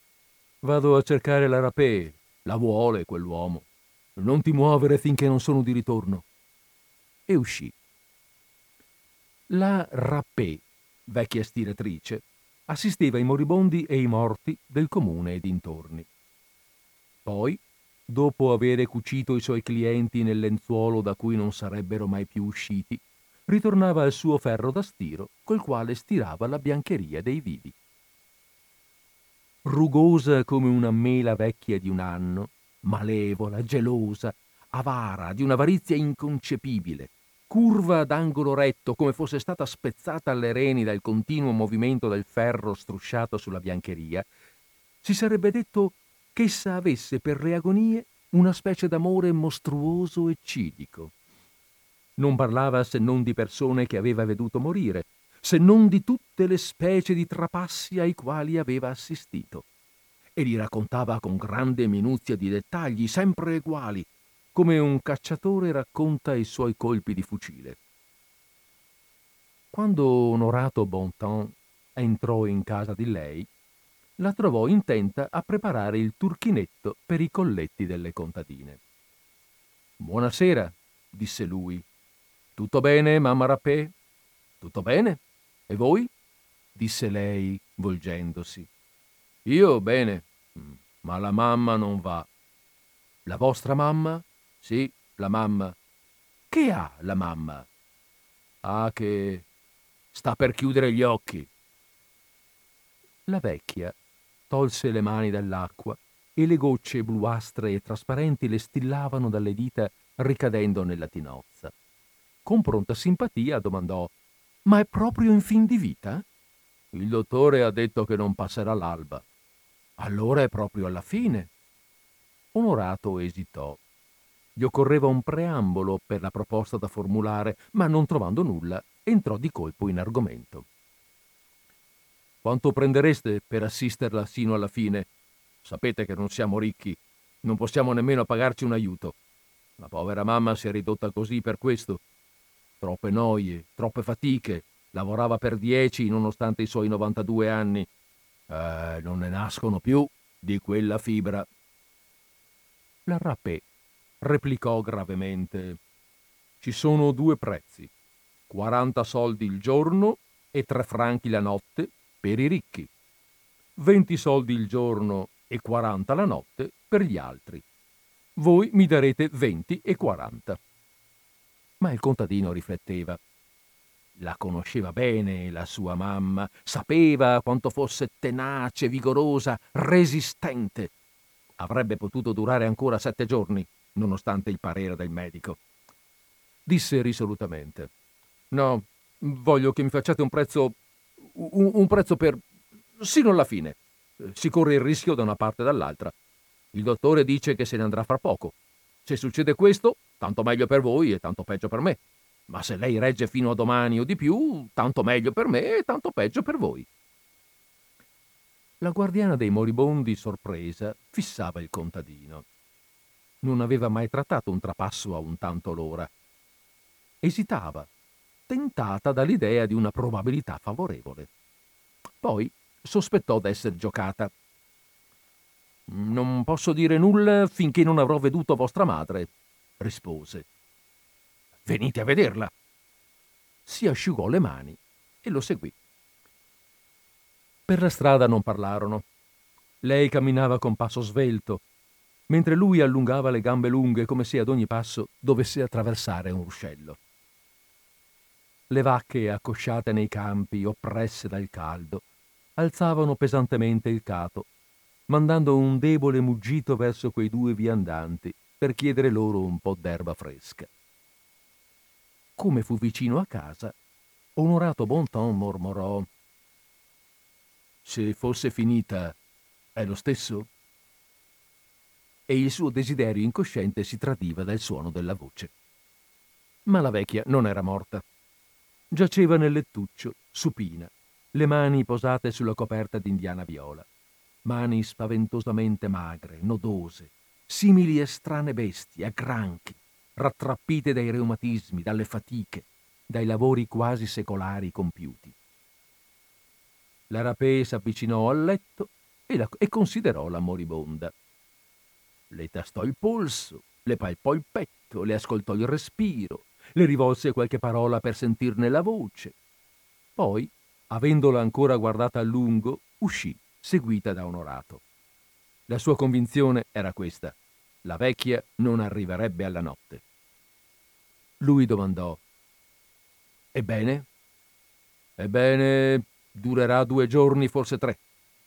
Vado a cercare la rapè. La vuole quell'uomo. Non ti muovere finché non sono di ritorno. E uscì. La rapè, vecchia stiratrice, assisteva i moribondi e i morti del comune e dintorni. Poi, dopo avere cucito i suoi clienti nel lenzuolo da cui non sarebbero mai più usciti, ritornava al suo ferro da stiro col quale stirava la biancheria dei vivi rugosa come una mela vecchia di un anno, malevola, gelosa, avara, di un'avarizia inconcepibile, curva ad angolo retto come fosse stata spezzata alle reni dal continuo movimento del ferro strusciato sulla biancheria, si sarebbe detto ch'essa avesse per le agonie una specie d'amore mostruoso e cidico. Non parlava se non di persone che aveva veduto morire, se non di tutte le specie di trapassi ai quali aveva assistito. E li raccontava con grande minuzia di dettagli, sempre uguali, come un cacciatore racconta i suoi colpi di fucile. Quando onorato Bontemps entrò in casa di lei, la trovò intenta a preparare il turchinetto per i colletti delle contadine. Buonasera, disse lui. Tutto bene, mamma Rappè? Tutto bene? E voi? disse lei, volgendosi. Io bene, ma la mamma non va. La vostra mamma? Sì, la mamma. Che ha la mamma? Ah, che sta per chiudere gli occhi. La vecchia tolse le mani dall'acqua e le gocce bluastre e trasparenti le stillavano dalle dita ricadendo nella tinozza. Con pronta simpatia domandò ma è proprio in fin di vita? Il dottore ha detto che non passerà l'alba. Allora è proprio alla fine. Onorato esitò. Gli occorreva un preambolo per la proposta da formulare, ma non trovando nulla, entrò di colpo in argomento. Quanto prendereste per assisterla sino alla fine? Sapete che non siamo ricchi, non possiamo nemmeno pagarci un aiuto. La povera mamma si è ridotta così per questo. Troppe noie, troppe fatiche. Lavorava per dieci nonostante i suoi 92 anni. Eh, non ne nascono più di quella fibra. La rapè replicò gravemente. Ci sono due prezzi. 40 soldi il giorno e 3 franchi la notte per i ricchi. 20 soldi il giorno e 40 la notte per gli altri. Voi mi darete 20 e 40. Ma il contadino rifletteva. La conosceva bene la sua mamma, sapeva quanto fosse tenace, vigorosa, resistente. Avrebbe potuto durare ancora sette giorni, nonostante il parere del medico. Disse risolutamente: No, voglio che mi facciate un prezzo. un, un prezzo per. sino alla fine. Si corre il rischio da una parte e dall'altra. Il dottore dice che se ne andrà fra poco. Se succede questo, tanto meglio per voi e tanto peggio per me. Ma se lei regge fino a domani o di più, tanto meglio per me e tanto peggio per voi. La guardiana dei moribondi, sorpresa, fissava il contadino. Non aveva mai trattato un trapasso a un tanto l'ora. Esitava, tentata dall'idea di una probabilità favorevole. Poi sospettò d'essere giocata. Non posso dire nulla finché non avrò veduto vostra madre, rispose. Venite a vederla. Si asciugò le mani e lo seguì. Per la strada non parlarono. Lei camminava con passo svelto, mentre lui allungava le gambe lunghe come se ad ogni passo dovesse attraversare un ruscello. Le vacche accosciate nei campi, oppresse dal caldo, alzavano pesantemente il capo, mandando un debole muggito verso quei due viandanti per chiedere loro un po' d'erba fresca. Come fu vicino a casa, Onorato Bontemps mormorò Se fosse finita, è lo stesso? E il suo desiderio incosciente si tradiva dal suono della voce. Ma la vecchia non era morta. Giaceva nel lettuccio, supina, le mani posate sulla coperta d'indiana viola. Mani spaventosamente magre, nodose, simili a strane bestie, a granchi, rattrappite dai reumatismi, dalle fatiche, dai lavori quasi secolari compiuti. La rapé s'avvicinò al letto e, la, e considerò la moribonda. Le tastò il polso, le palpò il petto, le ascoltò il respiro, le rivolse qualche parola per sentirne la voce. Poi, avendola ancora guardata a lungo, uscì, seguita da Onorato. La sua convinzione era questa. La vecchia non arriverebbe alla notte. Lui domandò Ebbene? Ebbene, durerà due giorni, forse tre.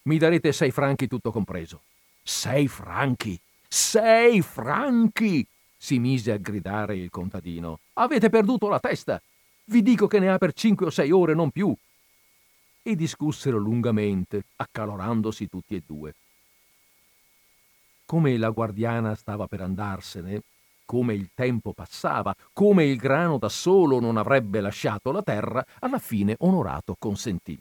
Mi darete sei franchi tutto compreso. Sei franchi! Sei franchi! si mise a gridare il contadino. Avete perduto la testa! Vi dico che ne ha per cinque o sei ore, non più. E discussero lungamente, accalorandosi tutti e due. Come la guardiana stava per andarsene, come il tempo passava, come il grano da solo non avrebbe lasciato la terra, alla fine Onorato consentì.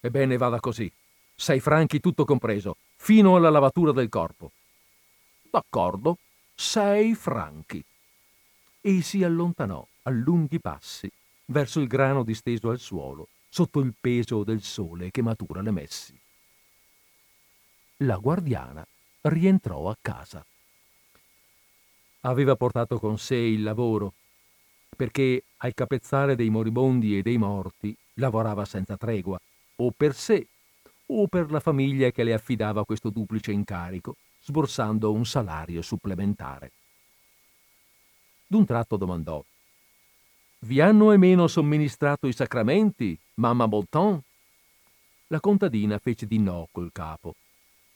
Ebbene vada così. Sei franchi tutto compreso, fino alla lavatura del corpo. D'accordo, sei franchi. E si allontanò a lunghi passi verso il grano disteso al suolo, sotto il peso del sole che matura le messi. La guardiana rientrò a casa aveva portato con sé il lavoro, perché al capezzale dei moribondi e dei morti lavorava senza tregua, o per sé o per la famiglia che le affidava questo duplice incarico, sborsando un salario supplementare. D'un tratto domandò Vi hanno e meno somministrato i sacramenti, mamma Bolton? La contadina fece di no col capo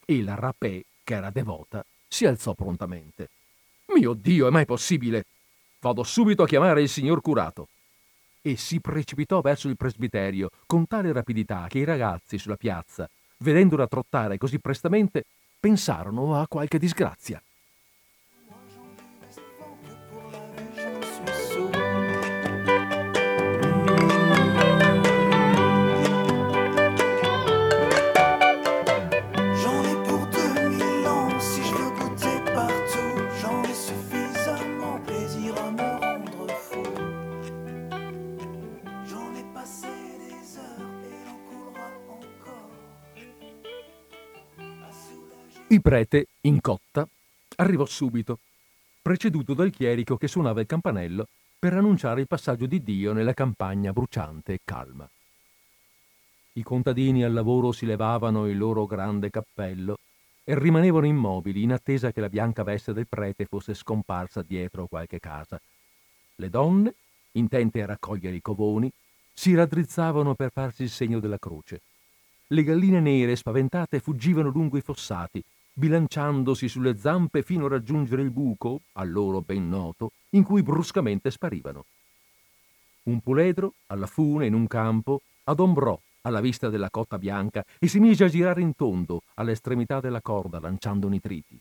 e la rapè, che era devota, si alzò prontamente. Mio Dio, è mai possibile? Vado subito a chiamare il signor curato. E si precipitò verso il presbiterio con tale rapidità che i ragazzi sulla piazza, vedendola trottare così prestamente, pensarono a qualche disgrazia. Il prete, in cotta, arrivò subito, preceduto dal chierico che suonava il campanello per annunciare il passaggio di Dio nella campagna bruciante e calma. I contadini al lavoro si levavano il loro grande cappello e rimanevano immobili in attesa che la bianca veste del prete fosse scomparsa dietro qualche casa. Le donne, intente a raccogliere i covoni, si raddrizzavano per farsi il segno della croce. Le galline nere spaventate fuggivano lungo i fossati, bilanciandosi sulle zampe fino a raggiungere il buco, a loro ben noto, in cui bruscamente sparivano. Un puledro, alla fune in un campo, adombrò alla vista della cotta bianca e si mise a girare in tondo all'estremità della corda lanciando nitriti.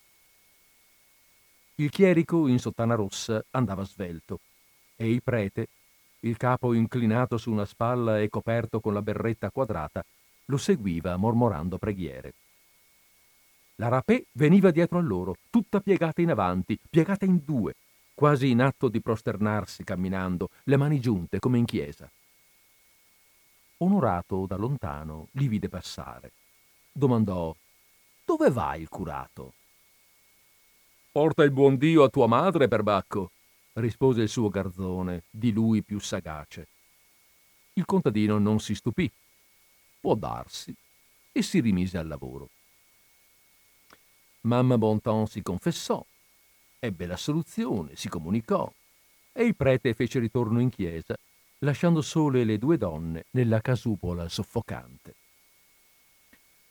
Il chierico in sottana rossa andava svelto e il prete, il capo inclinato su una spalla e coperto con la berretta quadrata, lo seguiva mormorando preghiere. La rapé veniva dietro a loro, tutta piegata in avanti, piegata in due, quasi in atto di prosternarsi camminando, le mani giunte come in chiesa. Onorato da lontano li vide passare. Domandò Dove va il curato? Porta il buon Dio a tua madre, perbacco, rispose il suo garzone, di lui più sagace. Il contadino non si stupì. Può darsi, e si rimise al lavoro. Mamma Bonton si confessò, ebbe la soluzione, si comunicò e il prete fece ritorno in chiesa, lasciando sole le due donne nella casupola soffocante.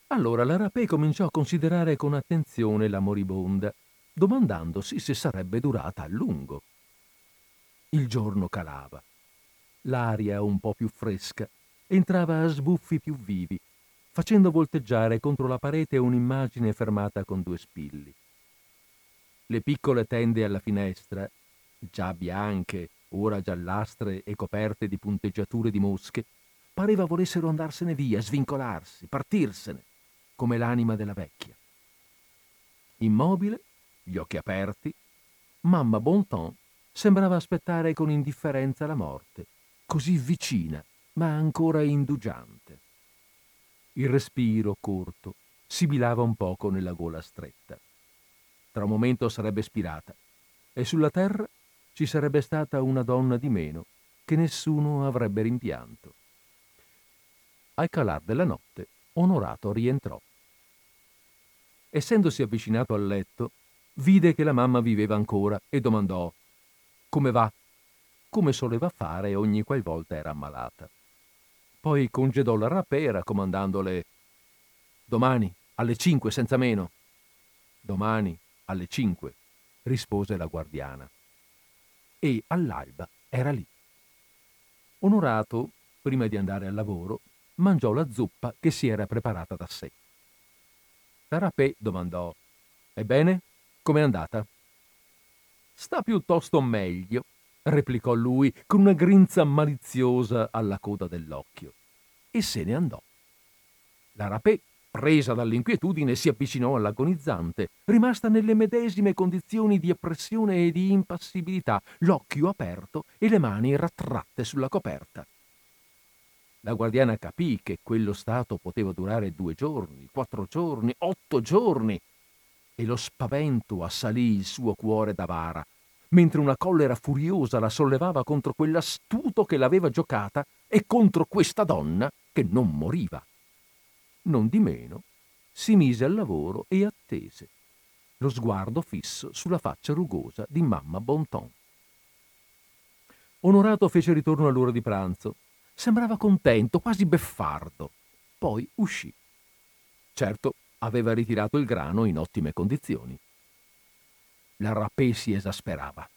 Allora la rapé cominciò a considerare con attenzione la moribonda, domandandosi se sarebbe durata a lungo. Il giorno calava. l'aria un po' più fresca entrava a sbuffi più vivi, facendo volteggiare contro la parete un'immagine fermata con due spilli. Le piccole tende alla finestra, già bianche, ora giallastre e coperte di punteggiature di mosche, pareva volessero andarsene via, svincolarsi, partirsene, come l'anima della vecchia. Immobile, gli occhi aperti, mamma Bonton sembrava aspettare con indifferenza la morte, così vicina, ma ancora indugiante. Il respiro corto sibilava un poco nella gola stretta. Tra un momento sarebbe spirata e sulla terra ci sarebbe stata una donna di meno che nessuno avrebbe rimpianto. Al calar della notte, Onorato rientrò. Essendosi avvicinato al letto, vide che la mamma viveva ancora e domandò come va, come soleva fare ogni qualvolta era ammalata. Poi congedò la rapè raccomandandole Domani, alle cinque, senza meno. Domani, alle cinque, rispose la guardiana e all'alba era lì. Onorato, prima di andare al lavoro, mangiò la zuppa che si era preparata da sé. La rapè domandò: Ebbene, com'è andata? Sta piuttosto meglio, replicò lui con una grinza maliziosa alla coda dell'occhio, e se ne andò. La rapè presa dall'inquietudine, si avvicinò all'agonizzante, rimasta nelle medesime condizioni di oppressione e di impassibilità, l'occhio aperto e le mani rattratte sulla coperta. La guardiana capì che quello stato poteva durare due giorni, quattro giorni, otto giorni, e lo spavento assalì il suo cuore d'avara, mentre una collera furiosa la sollevava contro quell'astuto che l'aveva giocata e contro questa donna che non moriva non di meno, si mise al lavoro e attese, lo sguardo fisso sulla faccia rugosa di mamma Bonton. Onorato fece ritorno all'ora di pranzo. Sembrava contento, quasi beffardo. Poi uscì. Certo, aveva ritirato il grano in ottime condizioni. La rapè si esasperava.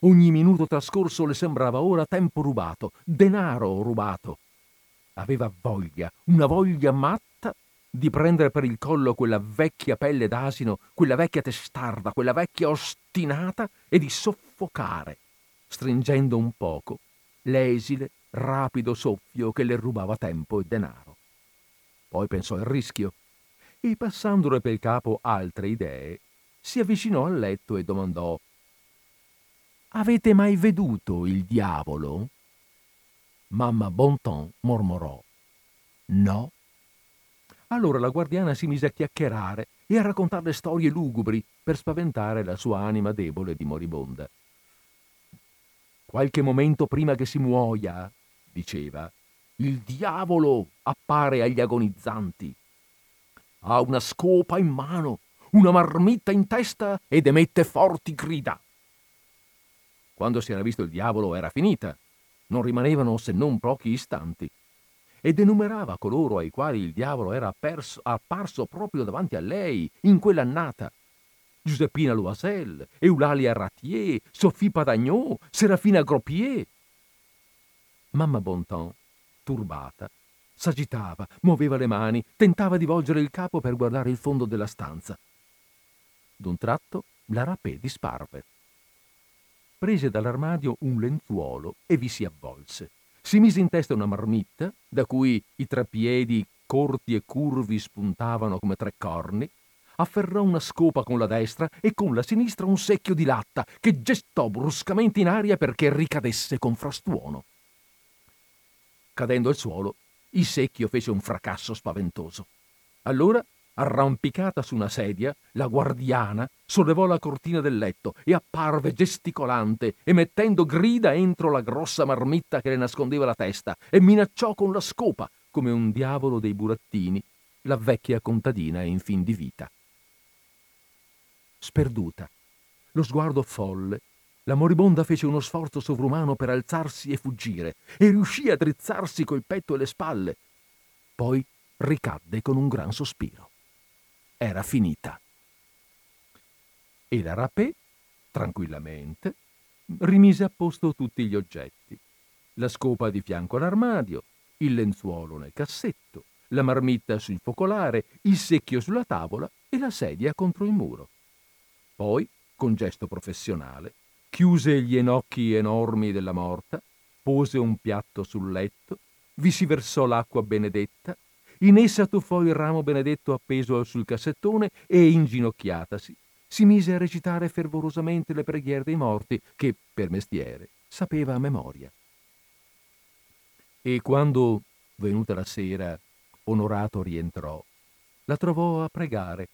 Ogni minuto trascorso le sembrava ora tempo rubato, denaro rubato. Aveva voglia, una voglia matta di prendere per il collo quella vecchia pelle d'asino, quella vecchia testarda, quella vecchia ostinata e di soffocare, stringendo un poco, l'esile, rapido soffio che le rubava tempo e denaro. Poi pensò al rischio e, passandole per il capo altre idee, si avvicinò al letto e domandò Avete mai veduto il diavolo? Mamma Bonton mormorò No. Allora la guardiana si mise a chiacchierare e a raccontarle storie lugubri per spaventare la sua anima debole di moribonda. Qualche momento prima che si muoia, diceva, il diavolo appare agli agonizzanti. Ha una scopa in mano, una marmitta in testa ed emette forti grida. Quando si era visto il diavolo era finita, non rimanevano se non pochi istanti ed enumerava coloro ai quali il diavolo era apparso, apparso proprio davanti a lei in quell'annata. Giuseppina Loisel, Eulalia Ratier, Sophie Padagnot, Serafina Gropier. Mamma Bonton, turbata, s'agitava, muoveva le mani, tentava di volgere il capo per guardare il fondo della stanza. D'un tratto la rapè disparve. Prese dall'armadio un lenzuolo e vi si avvolse si mise in testa una marmitta, da cui i tre piedi corti e curvi spuntavano come tre corni, afferrò una scopa con la destra e con la sinistra un secchio di latta che gettò bruscamente in aria perché ricadesse con frastuono. Cadendo al suolo, il secchio fece un fracasso spaventoso. Allora Arrampicata su una sedia, la guardiana sollevò la cortina del letto e apparve gesticolante, emettendo grida entro la grossa marmitta che le nascondeva la testa, e minacciò con la scopa, come un diavolo dei burattini, la vecchia contadina in fin di vita. Sperduta, lo sguardo folle, la moribonda fece uno sforzo sovrumano per alzarsi e fuggire, e riuscì a drizzarsi col petto e le spalle. Poi ricadde con un gran sospiro era finita. E la rapè, tranquillamente, rimise a posto tutti gli oggetti. la scopa di fianco all'armadio, il lenzuolo nel cassetto, la marmitta sul focolare, il secchio sulla tavola e la sedia contro il muro. Poi, con gesto professionale, chiuse gli enocchi enormi della morta, pose un piatto sul letto, vi si versò l'acqua benedetta, in essa tuffò il ramo benedetto appeso sul cassettone e, inginocchiatasi, si mise a recitare fervorosamente le preghiere dei morti che, per mestiere, sapeva a memoria. E quando, venuta la sera, Onorato rientrò, la trovò a pregare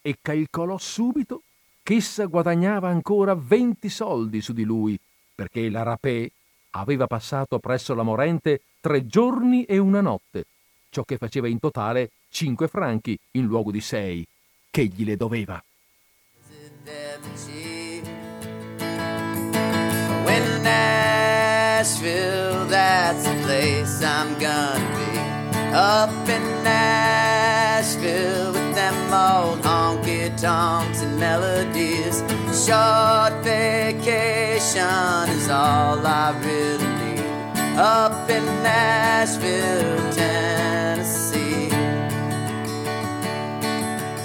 e calcolò subito ch'essa guadagnava ancora venti soldi su di lui, perché la rapè aveva passato presso la morente tre giorni e una notte, ciò che faceva in totale cinque franchi in luogo di sei, che gli le doveva. Nashville, that's the place I'm gonna be. Up in Nashville with them old honky tonks and melodies. Short vacation is all I really need. Up in Nashville, Tennessee.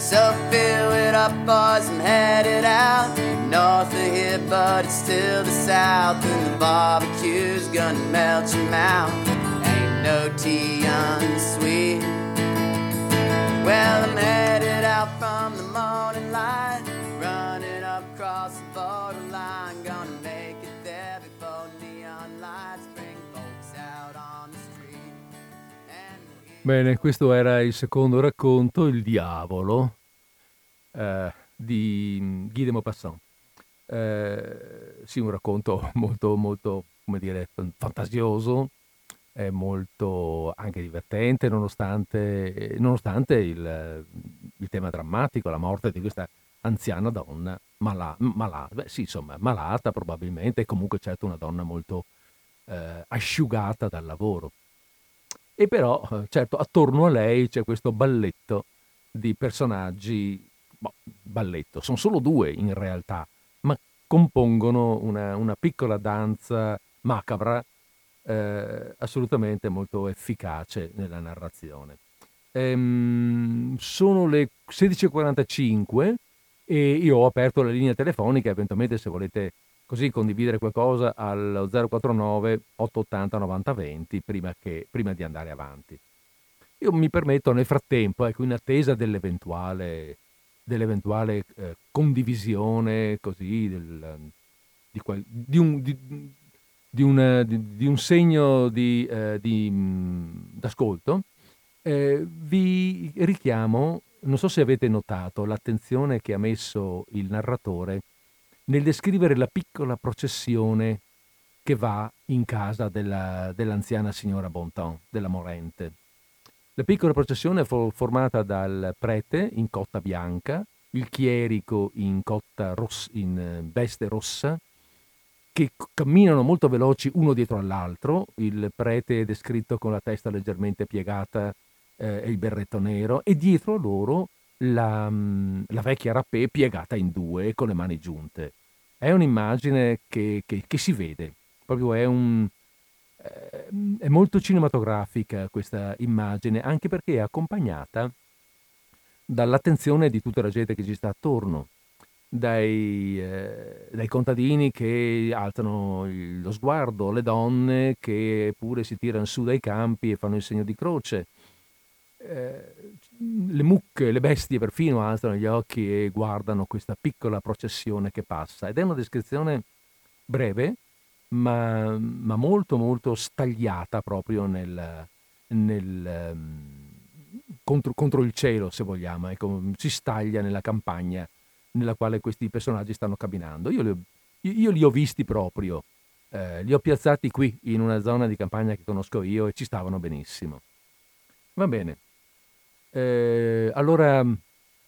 So fill it up, boys, I'm headed out. North of here, but it's still the south, and the barbecue's gonna melt your mouth. Ain't no tea unsweet. Well, I'm headed out from the morning light, running up across Bene, questo era il secondo racconto, Il diavolo, eh, di Guy de Maupassant. Eh, sì, un racconto molto, molto, come dire, fantasioso, è molto anche divertente nonostante, nonostante il, il, tema drammatico, la morte di questa anziana donna mala, malata, beh sì insomma malata probabilmente comunque certo una donna molto eh, asciugata dal lavoro. E però certo attorno a lei c'è questo balletto di personaggi, boh, balletto, sono solo due in realtà, ma compongono una, una piccola danza macabra eh, assolutamente molto efficace nella narrazione. Ehm, sono le 16.45 e io ho aperto la linea telefonica, eventualmente se volete così condividere qualcosa al 049 880 9020 prima, che, prima di andare avanti. Io mi permetto nel frattempo, ecco, in attesa dell'eventuale, dell'eventuale eh, condivisione così del, di, qual, di, un, di, di un, di, un segno eh, mm, d'ascolto, eh, vi richiamo, non so se avete notato l'attenzione che ha messo il narratore nel descrivere la piccola processione che va in casa della, dell'anziana signora Bonton, della Morente. La piccola processione è formata dal prete in cotta bianca, il chierico in, cotta ross- in eh, veste rossa, che camminano molto veloci uno dietro all'altro, il prete è descritto con la testa leggermente piegata eh, e il berretto nero, e dietro loro la, mm, la, vecchia rapè piegata in due con le mani giunte. È un'immagine che, che, che si vede, proprio è, un, eh, è molto cinematografica questa immagine, anche perché è accompagnata dall'attenzione di tutta la gente che ci sta attorno dai, eh, dai, contadini che alzano lo sguardo, le donne che pure si tirano su dai campi e fanno il segno di croce, eh, le mucche, le bestie perfino alzano gli occhi e guardano questa piccola processione che passa. Ed è una descrizione breve, ma, ma molto molto stagliata proprio nel, nel, um, contro, contro, il cielo, se vogliamo, ecco, si staglia nella campagna nella quale questi personaggi stanno camminando. Io li ho, io li ho visti proprio, eh, li ho piazzati qui, in una zona di campagna che conosco io e ci stavano benissimo. Va bene. Eh, allora,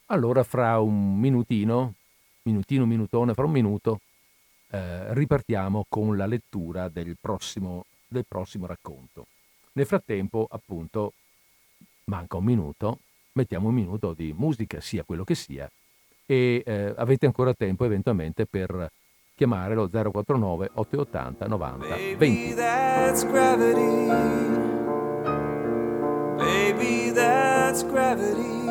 allora, fra un minutino, minutino, minutone, fra un minuto, eh, ripartiamo con la lettura del prossimo, del prossimo racconto. Nel frattempo, appunto, manca un minuto, mettiamo un minuto di musica, sia quello che sia, e eh, avete ancora tempo eventualmente per chiamare lo 049 880 90 20. Baby, gravity.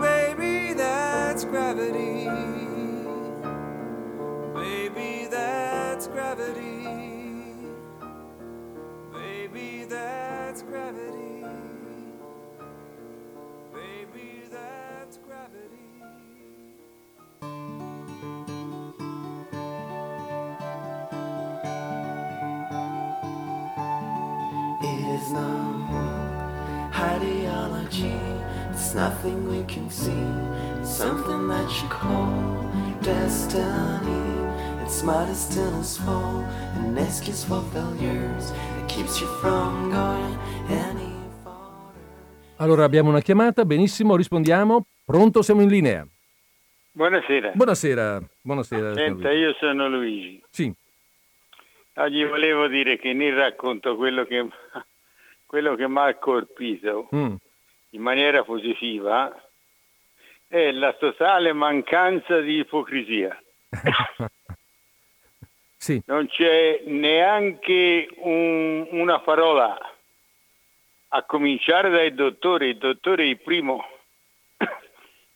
Baby, that's gravity. Baby, that's gravity. Baby, that's gravity. Baby, that's gravity. It is not nothing we can see. It's something that you call destiny. It's modest in its fall, an excuse for failures that keeps you from going any farther. Allora abbiamo una chiamata, benissimo, rispondiamo. Pronto, siamo in linea. Buonasera. Buonasera, buonasera. Senta, io sono Luigi. Sì. Oggi volevo dire che nel racconto quello che, quello che mi ha colpito mm. In maniera positiva è la totale mancanza di ipocrisia. sì. Non c'è neanche un, una parola, a cominciare dai dottori. Il dottore è il primo.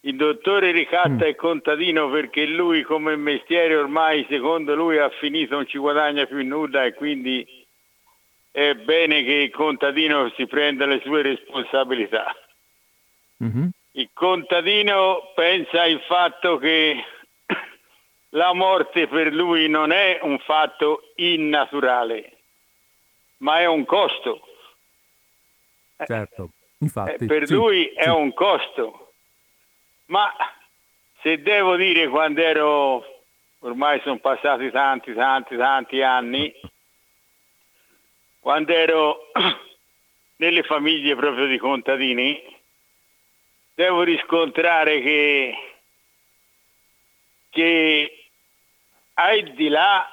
Il dottore ricatta mm. il contadino perché lui come mestiere ormai secondo lui ha finito, non ci guadagna più nulla e quindi è bene che il contadino si prenda le sue responsabilità. Mm-hmm. Il contadino pensa al fatto che la morte per lui non è un fatto innaturale, ma è un costo. Certo, infatti. Eh, per sì, lui è un costo. Ma se devo dire quando ero, ormai sono passati tanti, tanti, tanti anni, quando ero nelle famiglie proprio di contadini, devo riscontrare che, che al di là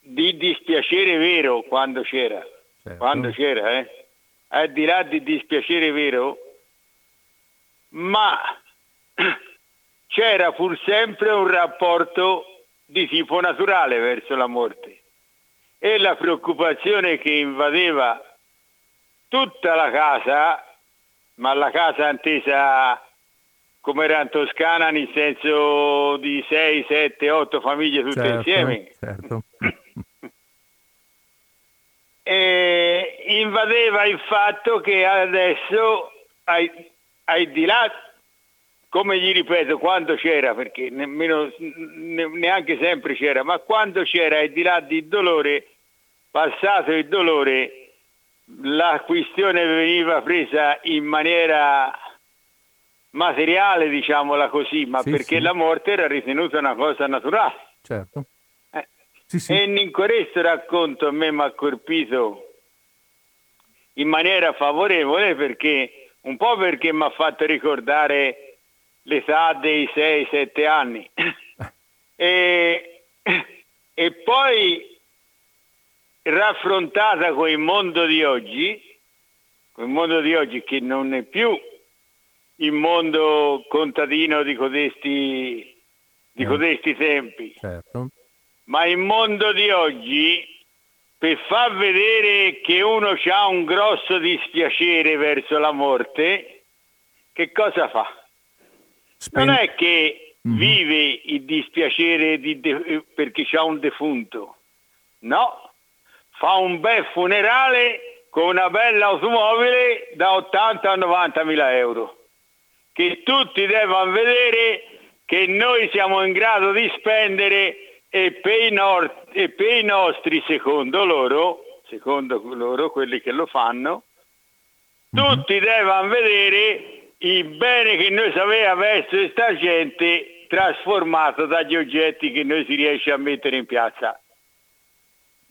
di dispiacere vero quando c'era, certo. quando c'era, eh? al di là di dispiacere vero, ma c'era pur sempre un rapporto di tipo naturale verso la morte e la preoccupazione che invadeva tutta la casa, ma la casa intesa come era in Toscana nel senso di 6, 7, 8 famiglie tutte certo, insieme. Certo. e invadeva il fatto che adesso ai, ai di là, come gli ripeto, quando c'era, perché nemmeno, neanche sempre c'era, ma quando c'era al di là di dolore, passato il dolore, la questione veniva presa in maniera materiale, diciamola così, ma sì, perché sì. la morte era ritenuta una cosa naturale. Certo. Eh. Sì, e in questo racconto a me mi ha colpito in maniera favorevole perché un po' perché mi ha fatto ricordare l'età dei 6-7 anni e, e poi raffrontata con il mondo di oggi, con il mondo di oggi che non è più il mondo contadino di codesti, di eh. codesti tempi. Certo. Ma il mondo di oggi, per far vedere che uno ha un grosso dispiacere verso la morte, che cosa fa? Spen- non è che mm-hmm. vive il dispiacere di de- perché c'ha un defunto, no, fa un bel funerale con una bella automobile da 80 a 90 mila euro che tutti devono vedere che noi siamo in grado di spendere e per i, nor- e per i nostri, secondo loro, secondo loro, quelli che lo fanno, mhm. tutti devono vedere il bene che noi sapeva verso questa gente trasformato dagli oggetti che noi si riesce a mettere in piazza.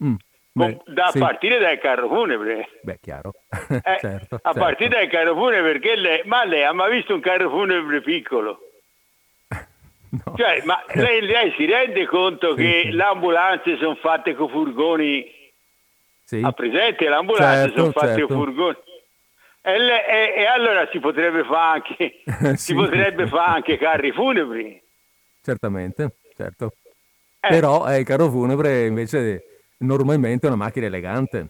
Mm. Beh, da sì. partire dal carro funebre. Beh, chiaro. Eh, certo, a certo. partire dal carro funebre perché lei, ma lei ha mai visto un carro funebre piccolo? No. Cioè, ma lei, lei, si rende conto sì, che sì. le ambulanze sono fatte con furgoni? Sì. Ha presente? Le ambulanze certo, sono fatte certo. con furgoni. E, le, e, e, allora si potrebbe fare anche, si potrebbe fare anche carri funebri. Certamente certo. Eh. Però eh, il carro funebre invece normalmente è una macchina elegante.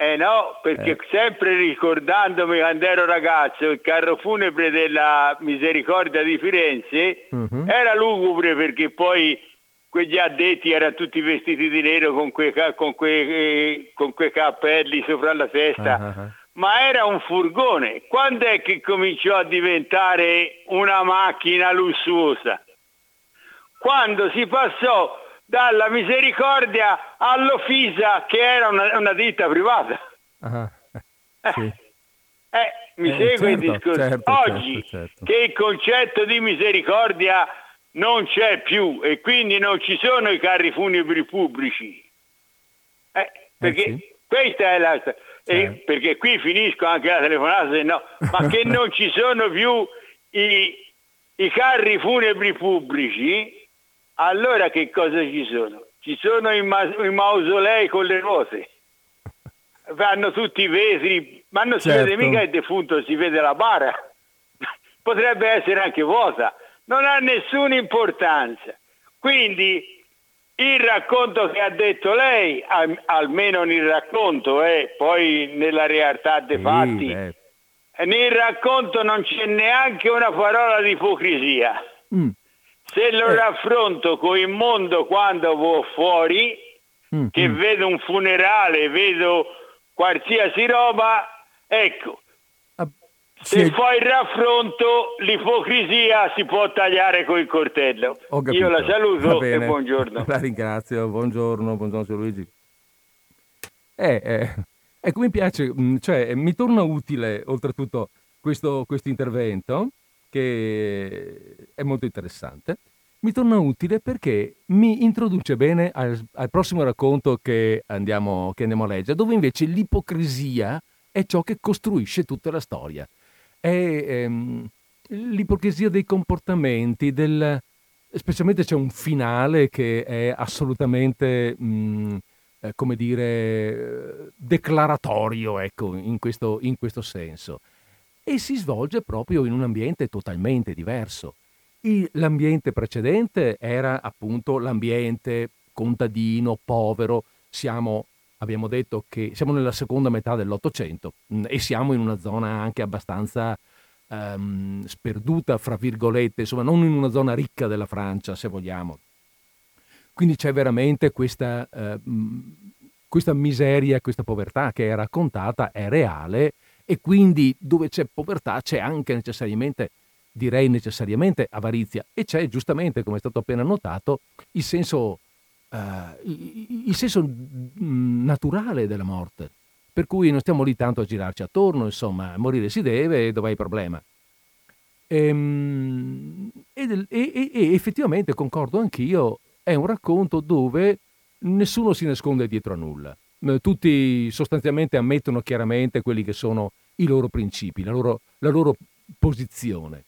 Eh no, perché eh. sempre ricordandomi quando ero ragazzo, il carro funebre della Misericordia di Firenze uh-huh. era lugubre perché poi quegli addetti erano tutti vestiti di nero con quei, con quei, con quei cappelli sopra la testa, uh-huh. ma era un furgone. Quando è che cominciò a diventare una macchina lussuosa? Quando si passò dalla Misericordia all'Ofisa che era una, una ditta privata. Uh-huh. Sì. Eh, mi eh, segue certo, il discorso. Certo, Oggi certo, certo. che il concetto di misericordia non c'è più e quindi non ci sono i carri funebri pubblici. Eh, perché eh sì. questa è la... Eh, perché qui finisco anche la telefonata, se no, ma che non ci sono più i, i carri funebri pubblici, allora che cosa ci sono? Ci sono i, ma- i mausolei con le rose, vanno tutti i vetri, ma non certo. si vede certo. mica il defunto, si vede la bara. Potrebbe essere anche vuota non ha nessuna importanza. Quindi il racconto che ha detto lei, al, almeno nel racconto, eh, poi nella realtà dei fatti, beh. nel racconto non c'è neanche una parola di ipocrisia. Mm. Se lo eh. raffronto con il mondo quando vo fuori, mm, che mm. vedo un funerale, vedo qualsiasi roba, ecco, se sì. fai il raffronto, l'ipocrisia si può tagliare con il coltello. Io la saluto e buongiorno. La ringrazio, buongiorno, buongiorno Luigi. Eh, eh, ecco, mi piace, mm, cioè, mi torna utile oltretutto questo, questo intervento, che è molto interessante. Mi torna utile perché mi introduce bene al, al prossimo racconto che andiamo, che andiamo a leggere, dove invece l'ipocrisia è ciò che costruisce tutta la storia è ehm, l'ipocrisia dei comportamenti, del, specialmente c'è un finale che è assolutamente, mh, mm, eh, come dire, declaratorio, ecco, in questo, in questo senso. E si svolge proprio in un ambiente totalmente diverso. L'ambiente precedente era appunto l'ambiente contadino, povero, siamo abbiamo detto che siamo nella seconda metà dell'Ottocento mm, e siamo in una zona anche abbastanza um, sperduta, fra virgolette, insomma non in una zona ricca della Francia, se vogliamo. Quindi c'è veramente questa, uh, questa miseria, questa povertà che è raccontata, è reale e quindi dove c'è povertà c'è anche necessariamente, direi necessariamente, avarizia e c'è giustamente, come è stato appena notato, il senso uh, il senso mm, naturale della morte. Per cui non stiamo lì tanto a girarci attorno, insomma, morire si deve e dov'è il problema? Ehm, e, e, e, effettivamente concordo anch'io, è un racconto dove nessuno si nasconde dietro a nulla. Tutti sostanzialmente ammettono chiaramente quelli che sono i loro principi, la loro, la loro posizione.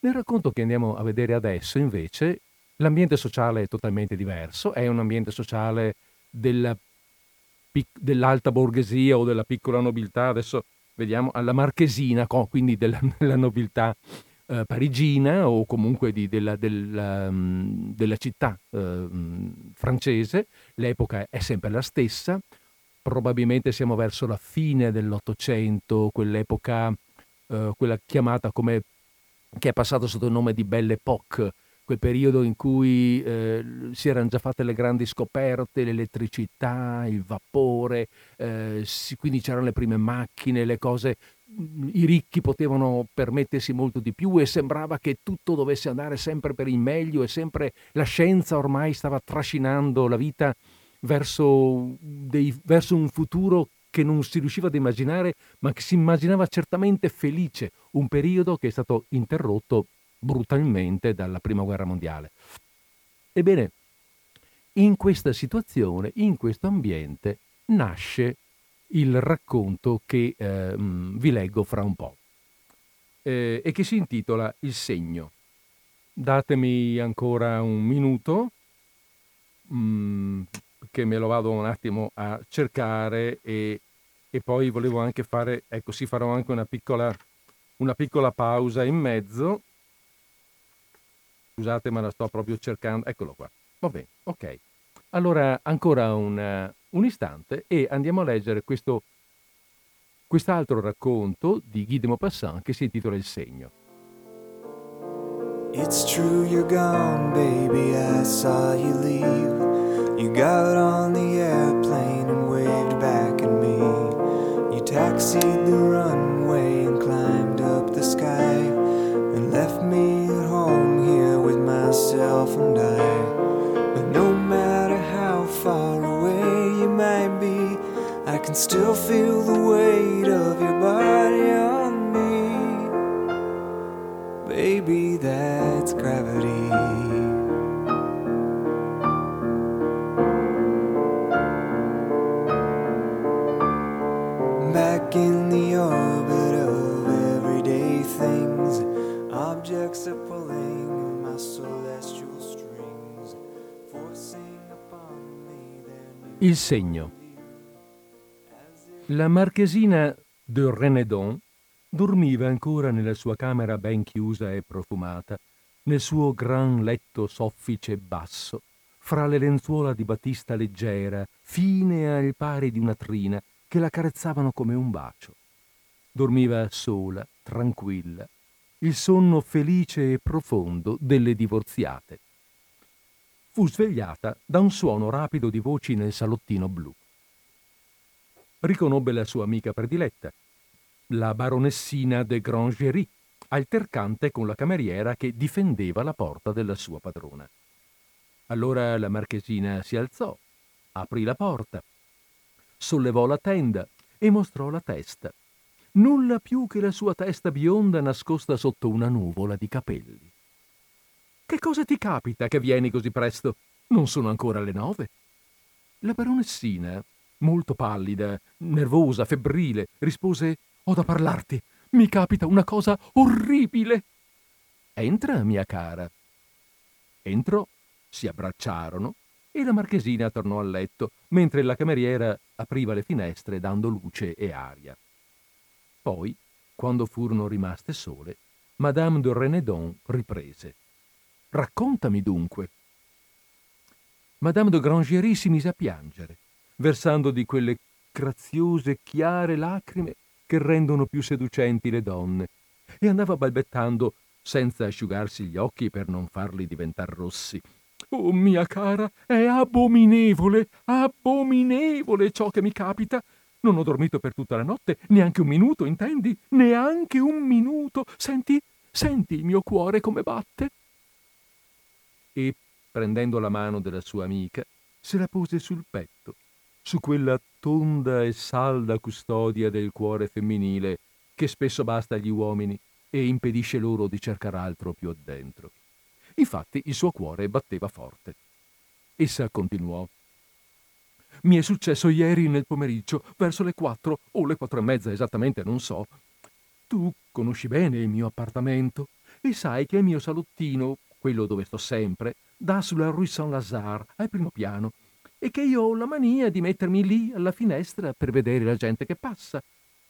Nel racconto che andiamo a vedere adesso, invece, L'ambiente sociale è totalmente diverso, è un ambiente sociale della, dell'alta borghesia o della piccola nobiltà, adesso vediamo, alla marchesina, quindi della, della nobiltà eh, parigina o comunque di, della, della, um, della, città eh, francese. L'epoca è sempre la stessa, probabilmente siamo verso la fine dell'Ottocento, quell'epoca, eh, quella chiamata come, che è passata sotto il nome di Belle Époque, quel periodo in cui eh, si erano già fatte le grandi scoperte, l'elettricità, il vapore, eh, si, quindi c'erano le prime macchine, le cose, i ricchi potevano permettersi molto di più e sembrava che tutto dovesse andare sempre per il meglio e sempre la scienza ormai stava trascinando la vita verso, dei, verso un futuro che non si riusciva ad immaginare, ma che si immaginava certamente felice, un periodo che è stato interrotto brutalmente dalla Prima Guerra Mondiale. Ebbene, in questa situazione, in questo ambiente, nasce il racconto che eh, vi leggo fra un po' eh, e che si intitola Il segno. Datemi ancora un minuto mm, che me lo vado un attimo a cercare e, e poi volevo anche fare, ecco sì farò anche una piccola, una piccola pausa in mezzo Scusate, ma la sto proprio cercando. Eccolo qua. Va bene, ok. Allora, ancora un, un istante e andiamo a leggere questo, quest'altro racconto di Guy de Maupassant che si intitola Il segno. It's true you're gone, baby, I saw you leave. You got on the airplane and waved back at me. You taxied the segno. La marchesina de Renedon dormiva ancora nella sua camera ben chiusa e profumata, nel suo gran letto soffice e basso, fra le lenzuola di batista leggera, fine al pari di una trina, che la carezzavano come un bacio. Dormiva sola, tranquilla, il sonno felice e profondo delle divorziate. Fu svegliata da un suono rapido di voci nel salottino blu. Riconobbe la sua amica prediletta, la baronessina de Grangerie, altercante con la cameriera che difendeva la porta della sua padrona. Allora la marchesina si alzò, aprì la porta, sollevò la tenda e mostrò la testa. Nulla più che la sua testa bionda nascosta sotto una nuvola di capelli. Che cosa ti capita che vieni così presto? Non sono ancora le nove. La baronessina, molto pallida, nervosa, febbrile, rispose Ho da parlarti. Mi capita una cosa orribile. Entra, mia cara. Entrò, si abbracciarono e la marchesina tornò a letto, mentre la cameriera apriva le finestre dando luce e aria. Poi, quando furono rimaste sole, Madame de Renedon riprese. Raccontami dunque. Madame de Grangerie si mise a piangere, versando di quelle graziose, chiare lacrime che rendono più seducenti le donne, e andava balbettando senza asciugarsi gli occhi per non farli diventar rossi. Oh, mia cara, è abominevole, abominevole ciò che mi capita. Non ho dormito per tutta la notte, neanche un minuto, intendi? Neanche un minuto. Senti, senti il mio cuore come batte. E, prendendo la mano della sua amica, se la pose sul petto, su quella tonda e salda custodia del cuore femminile che spesso basta agli uomini e impedisce loro di cercare altro più addentro. Infatti il suo cuore batteva forte. Essa continuò. Mi è successo ieri nel pomeriggio, verso le quattro o le quattro e mezza esattamente, non so. Tu conosci bene il mio appartamento e sai che il mio salottino, quello dove sto sempre, dà sulla Rue Saint-Lazare, al primo piano, e che io ho la mania di mettermi lì alla finestra per vedere la gente che passa.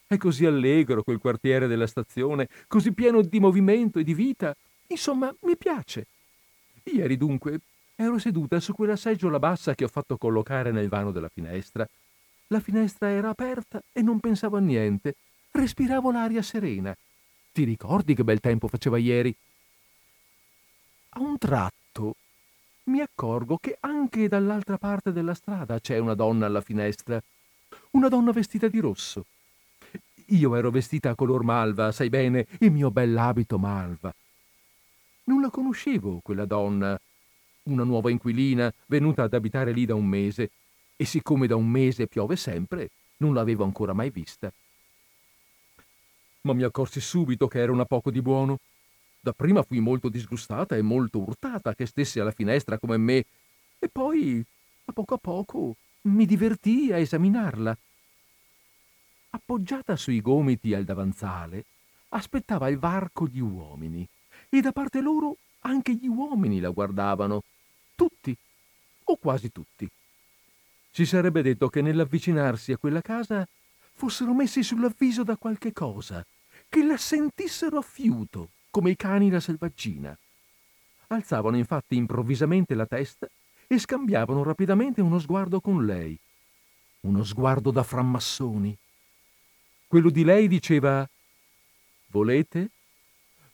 È così allegro quel quartiere della stazione, così pieno di movimento e di vita, Insomma, mi piace. Ieri dunque ero seduta su quella seggiola bassa che ho fatto collocare nel vano della finestra. La finestra era aperta e non pensavo a niente. Respiravo l'aria serena. Ti ricordi che bel tempo faceva ieri? A un tratto mi accorgo che anche dall'altra parte della strada c'è una donna alla finestra. Una donna vestita di rosso. Io ero vestita a color malva, sai bene, il mio bell'abito malva. Non la conoscevo, quella donna, una nuova inquilina venuta ad abitare lì da un mese, e siccome da un mese piove sempre, non l'avevo ancora mai vista. Ma mi accorsi subito che era una poco di buono. Dapprima fui molto disgustata e molto urtata che stesse alla finestra come me, e poi, a poco a poco, mi divertii a esaminarla. Appoggiata sui gomiti al davanzale, aspettava il varco di uomini e da parte loro anche gli uomini la guardavano, tutti, o quasi tutti. Si sarebbe detto che nell'avvicinarsi a quella casa fossero messi sull'avviso da qualche cosa, che la sentissero a fiuto, come i cani la selvaggina. Alzavano infatti improvvisamente la testa e scambiavano rapidamente uno sguardo con lei. Uno sguardo da frammassoni. Quello di lei diceva Volete?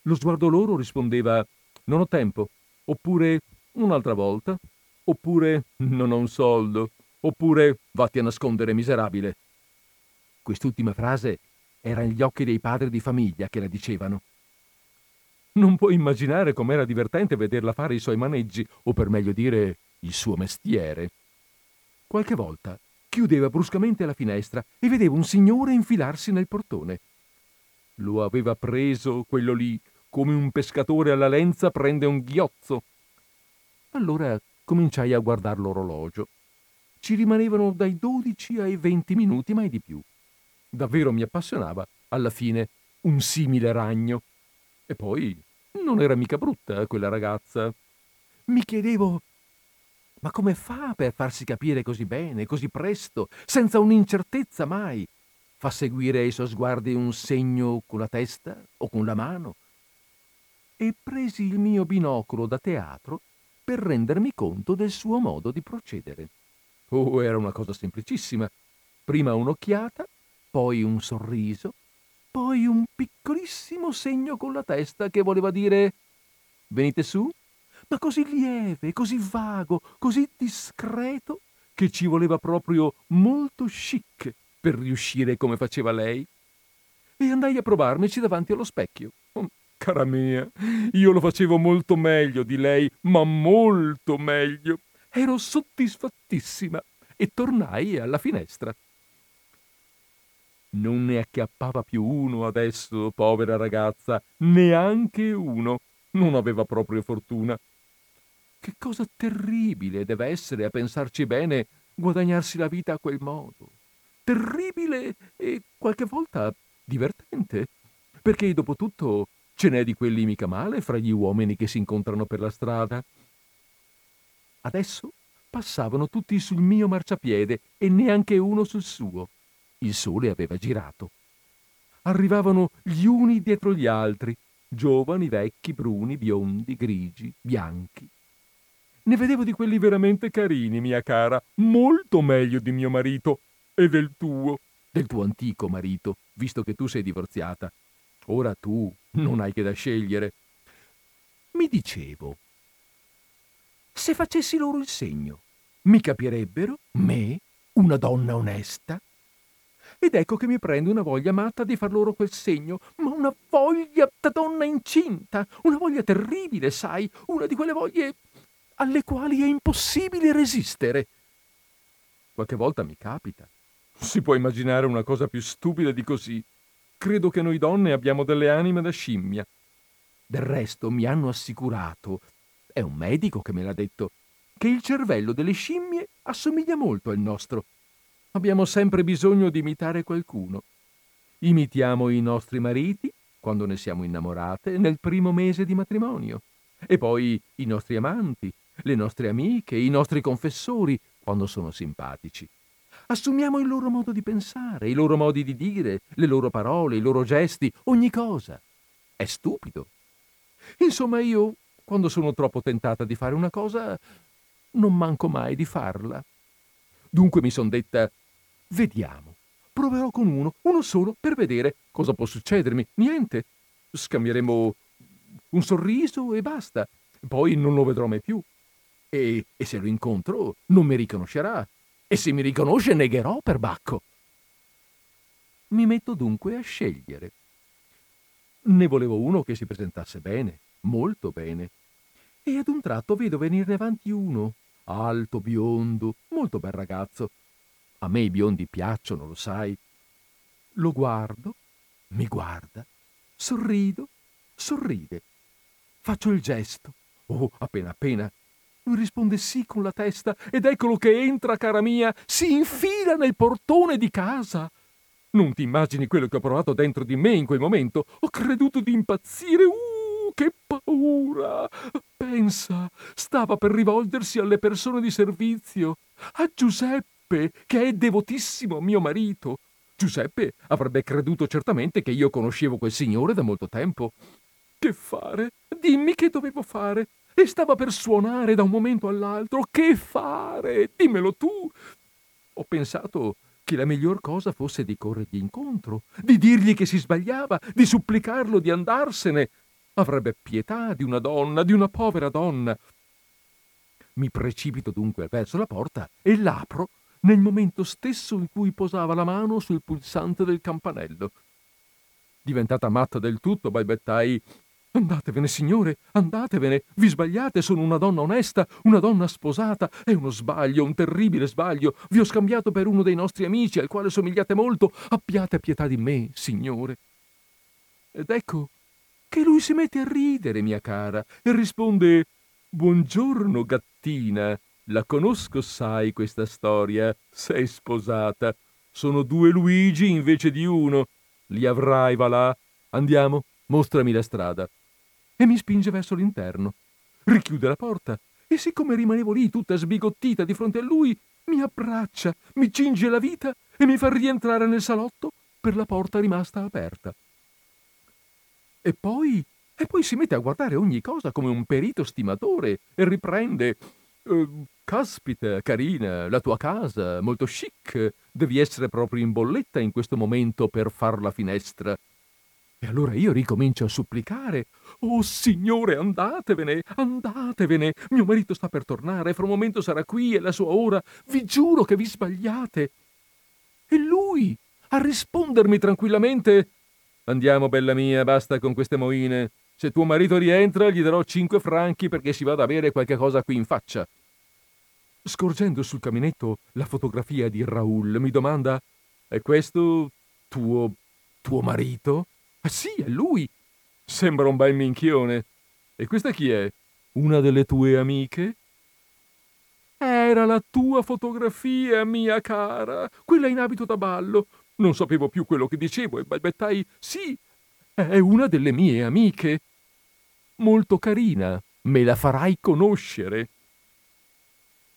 Lo sguardo loro rispondeva Non ho tempo, oppure Un'altra volta, oppure Non ho un soldo, oppure Vatti a nascondere, miserabile. Quest'ultima frase era negli occhi dei padri di famiglia che la dicevano. Non puoi immaginare com'era divertente vederla fare i suoi maneggi, o per meglio dire, il suo mestiere. Qualche volta chiudeva bruscamente la finestra e vedeva un signore infilarsi nel portone. Lo aveva preso quello lì, come un pescatore alla lenza prende un ghiozzo. Allora cominciai a guardar l'orologio. Ci rimanevano dai dodici ai venti minuti, mai di più. Davvero mi appassionava, alla fine, un simile ragno. E poi non era mica brutta quella ragazza. Mi chiedevo, ma come fa per farsi capire così bene, così presto, senza un'incertezza mai? Fa seguire ai suoi sguardi un segno con la testa o con la mano? E presi il mio binocolo da teatro per rendermi conto del suo modo di procedere. Oh, era una cosa semplicissima. Prima un'occhiata, poi un sorriso, poi un piccolissimo segno con la testa che voleva dire Venite su? Ma così lieve, così vago, così discreto, che ci voleva proprio molto chic per riuscire come faceva lei. E andai a provarmici davanti allo specchio. Oh, cara mia, io lo facevo molto meglio di lei, ma molto meglio. Ero soddisfattissima e tornai alla finestra. Non ne acchiappava più uno adesso, povera ragazza, neanche uno. Non aveva proprio fortuna. Che cosa terribile deve essere, a pensarci bene, guadagnarsi la vita a quel modo. Terribile e qualche volta divertente, perché dopo tutto ce n'è di quelli mica male fra gli uomini che si incontrano per la strada. Adesso passavano tutti sul mio marciapiede e neanche uno sul suo. Il sole aveva girato. Arrivavano gli uni dietro gli altri, giovani, vecchi, bruni, biondi, grigi, bianchi. Ne vedevo di quelli veramente carini, mia cara, molto meglio di mio marito e del tuo, del tuo antico marito, visto che tu sei divorziata. Ora tu non hai che da scegliere. Mi dicevo, se facessi loro il segno, mi capirebbero, me, una donna onesta? Ed ecco che mi prende una voglia matta di far loro quel segno, ma una voglia da donna incinta, una voglia terribile, sai, una di quelle voglie alle quali è impossibile resistere. Qualche volta mi capita. Si può immaginare una cosa più stupida di così. Credo che noi donne abbiamo delle anime da scimmia. Del resto mi hanno assicurato, è un medico che me l'ha detto, che il cervello delle scimmie assomiglia molto al nostro Abbiamo sempre bisogno di imitare qualcuno. Imitiamo i nostri mariti, quando ne siamo innamorate, nel primo mese di matrimonio. E poi i nostri amanti, le nostre amiche, i nostri confessori, quando sono simpatici. Assumiamo il loro modo di pensare, i loro modi di dire, le loro parole, i loro gesti, ogni cosa. È stupido. Insomma, io, quando sono troppo tentata di fare una cosa, non manco mai di farla. Dunque mi son detta, Vediamo. Proverò con uno, uno solo, per vedere cosa può succedermi. Niente. Scambieremo un sorriso e basta. Poi non lo vedrò mai più. E, e se lo incontro, non mi riconoscerà. E se mi riconosce, negherò per bacco. Mi metto dunque a scegliere. Ne volevo uno che si presentasse bene, molto bene. E ad un tratto vedo venirne avanti uno, alto, biondo, molto bel ragazzo, a me i biondi piacciono, lo sai. Lo guardo, mi guarda, sorrido, sorride. Faccio il gesto. Oh, appena appena. Lui risponde sì con la testa ed eccolo che entra, cara mia, si infila nel portone di casa. Non ti immagini quello che ho provato dentro di me in quel momento. Ho creduto di impazzire. Uh, che paura! Pensa, stava per rivolgersi alle persone di servizio, a Giuseppe Giuseppe, che è devotissimo mio marito. Giuseppe avrebbe creduto certamente che io conoscevo quel signore da molto tempo. Che fare? Dimmi che dovevo fare. e stava per suonare da un momento all'altro. Che fare? Dimmelo tu. Ho pensato che la miglior cosa fosse di corrergli incontro, di dirgli che si sbagliava, di supplicarlo di andarsene. Avrebbe pietà di una donna, di una povera donna. Mi precipito dunque verso la porta e l'apro nel momento stesso in cui posava la mano sul pulsante del campanello. Diventata matta del tutto, balbettai Andatevene, signore, andatevene, vi sbagliate, sono una donna onesta, una donna sposata, è uno sbaglio, un terribile sbaglio, vi ho scambiato per uno dei nostri amici al quale somigliate molto, abbiate pietà di me, signore. Ed ecco che lui si mette a ridere, mia cara, e risponde Buongiorno, gattina, la conosco, sai, questa storia, sei sposata, sono due Luigi invece di uno, li avrai, va là, andiamo, mostrami la strada e mi spinge verso l'interno. Richiude la porta e siccome rimanevo lì tutta sbigottita di fronte a lui, mi abbraccia, mi cinge la vita e mi fa rientrare nel salotto per la porta rimasta aperta. E poi, e poi si mette a guardare ogni cosa come un perito stimatore e riprende. Uh, caspita, carina, la tua casa, molto chic, devi essere proprio in bolletta in questo momento per far la finestra. E allora io ricomincio a supplicare. Oh signore, andatevene, andatevene. Mio marito sta per tornare, fra un momento sarà qui, è la sua ora. Vi giuro che vi sbagliate. E lui, a rispondermi tranquillamente. Andiamo, bella mia, basta con queste moine. Se tuo marito rientra, gli darò cinque franchi perché si vada a bere qualche cosa qui in faccia. Scorgendo sul caminetto la fotografia di Raoul, mi domanda: È questo tuo. tuo marito? Ah sì, è lui. Sembra un bel minchione. E questa chi è? Una delle tue amiche? Era la tua fotografia, mia cara, quella in abito da ballo. Non sapevo più quello che dicevo e balbettai sì, è una delle mie amiche. Molto carina, me la farai conoscere.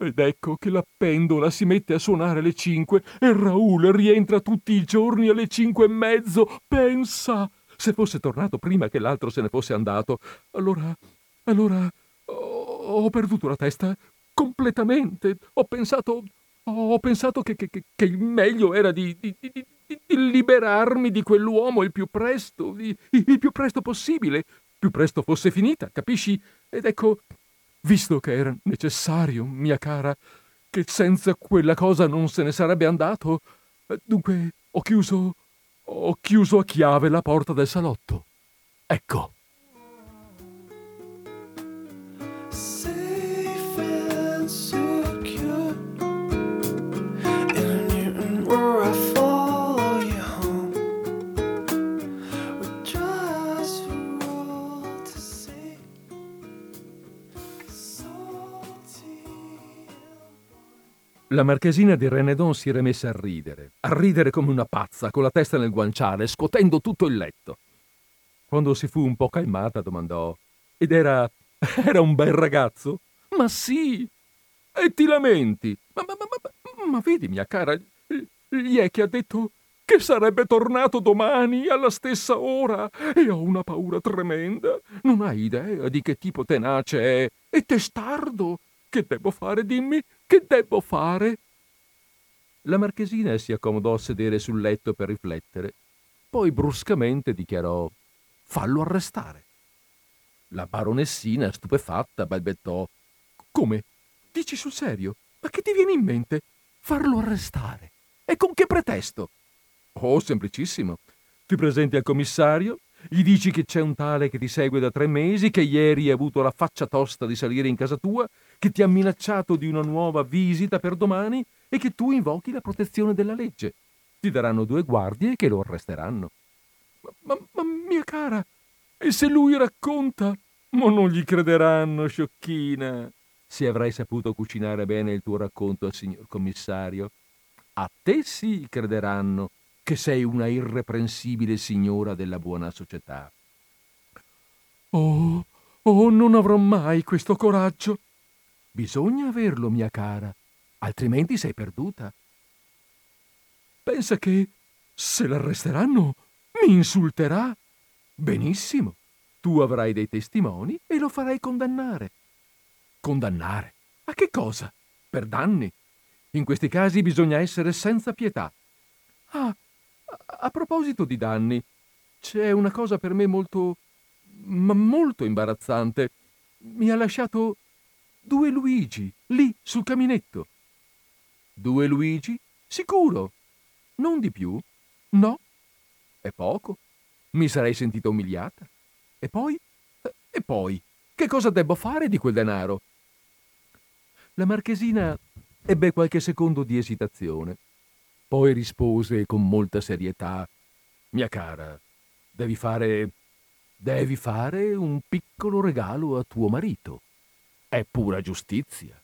Ed ecco che la pendola si mette a suonare alle cinque e Raul rientra tutti i giorni alle cinque e mezzo. Pensa! Se fosse tornato prima che l'altro se ne fosse andato, allora. allora. ho perduto la testa completamente. Ho pensato. ho pensato che, che, che il meglio era di, di, di, di, liberarmi di quell'uomo il più presto, il più presto possibile. Più presto fosse finita, capisci? Ed ecco, visto che era necessario, mia cara, che senza quella cosa non se ne sarebbe andato, dunque ho chiuso ho chiuso a chiave la porta del salotto. Ecco. La marchesina di Renedon si era messa a ridere, a ridere come una pazza, con la testa nel guanciale, scuotendo tutto il letto. Quando si fu un po' calmata, domandò: Ed era. era un bel ragazzo? Ma sì! E ti lamenti? Ma, ma, ma, ma, ma vedi, mia cara, gli è che ha detto che sarebbe tornato domani alla stessa ora e ho una paura tremenda. Non hai idea di che tipo tenace è e testardo. Che devo fare, dimmi? Che debbo fare? La marchesina si accomodò a sedere sul letto per riflettere, poi bruscamente dichiarò Fallo arrestare. La baronessina, stupefatta, balbettò Come? Dici sul serio? Ma che ti viene in mente? Farlo arrestare? E con che pretesto? Oh, semplicissimo. Ti presenti al commissario, gli dici che c'è un tale che ti segue da tre mesi, che ieri hai avuto la faccia tosta di salire in casa tua, che ti ha minacciato di una nuova visita per domani e che tu invochi la protezione della legge. Ti daranno due guardie che lo arresteranno. Ma, ma, ma mia cara, e se lui racconta? Ma non gli crederanno, sciocchina. Se avrai saputo cucinare bene il tuo racconto al signor commissario, a te sì crederanno che sei una irreprensibile signora della buona società. Oh, oh, non avrò mai questo coraggio. Bisogna averlo, mia cara, altrimenti sei perduta. Pensa che, se l'arresteranno, mi insulterà. Benissimo, tu avrai dei testimoni e lo farai condannare. Condannare. A che cosa? Per danni. In questi casi bisogna essere senza pietà. Ah, a proposito di danni, c'è una cosa per me molto, ma molto imbarazzante. Mi ha lasciato due Luigi, lì sul caminetto. Due Luigi? Sicuro. Non di più? No. È poco. Mi sarei sentita umiliata. E poi? E poi? Che cosa debbo fare di quel denaro? La marchesina ebbe qualche secondo di esitazione. Poi rispose con molta serietà: Mia cara, devi fare. devi fare un piccolo regalo a tuo marito. È pura giustizia.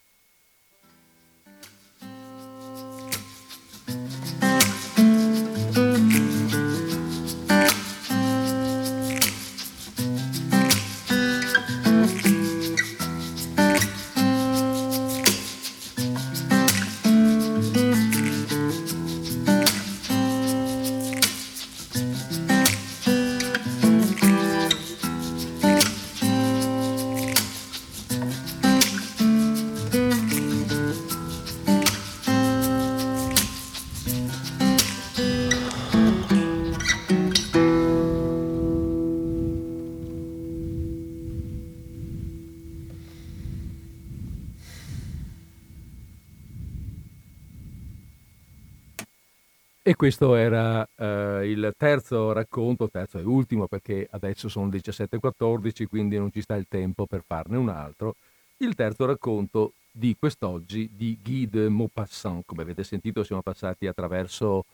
Questo era eh, il terzo racconto, terzo e ultimo perché adesso sono 17.14, quindi non ci sta il tempo per farne un altro. Il terzo racconto di quest'oggi di Guy de Maupassant. Come avete sentito siamo passati attraverso,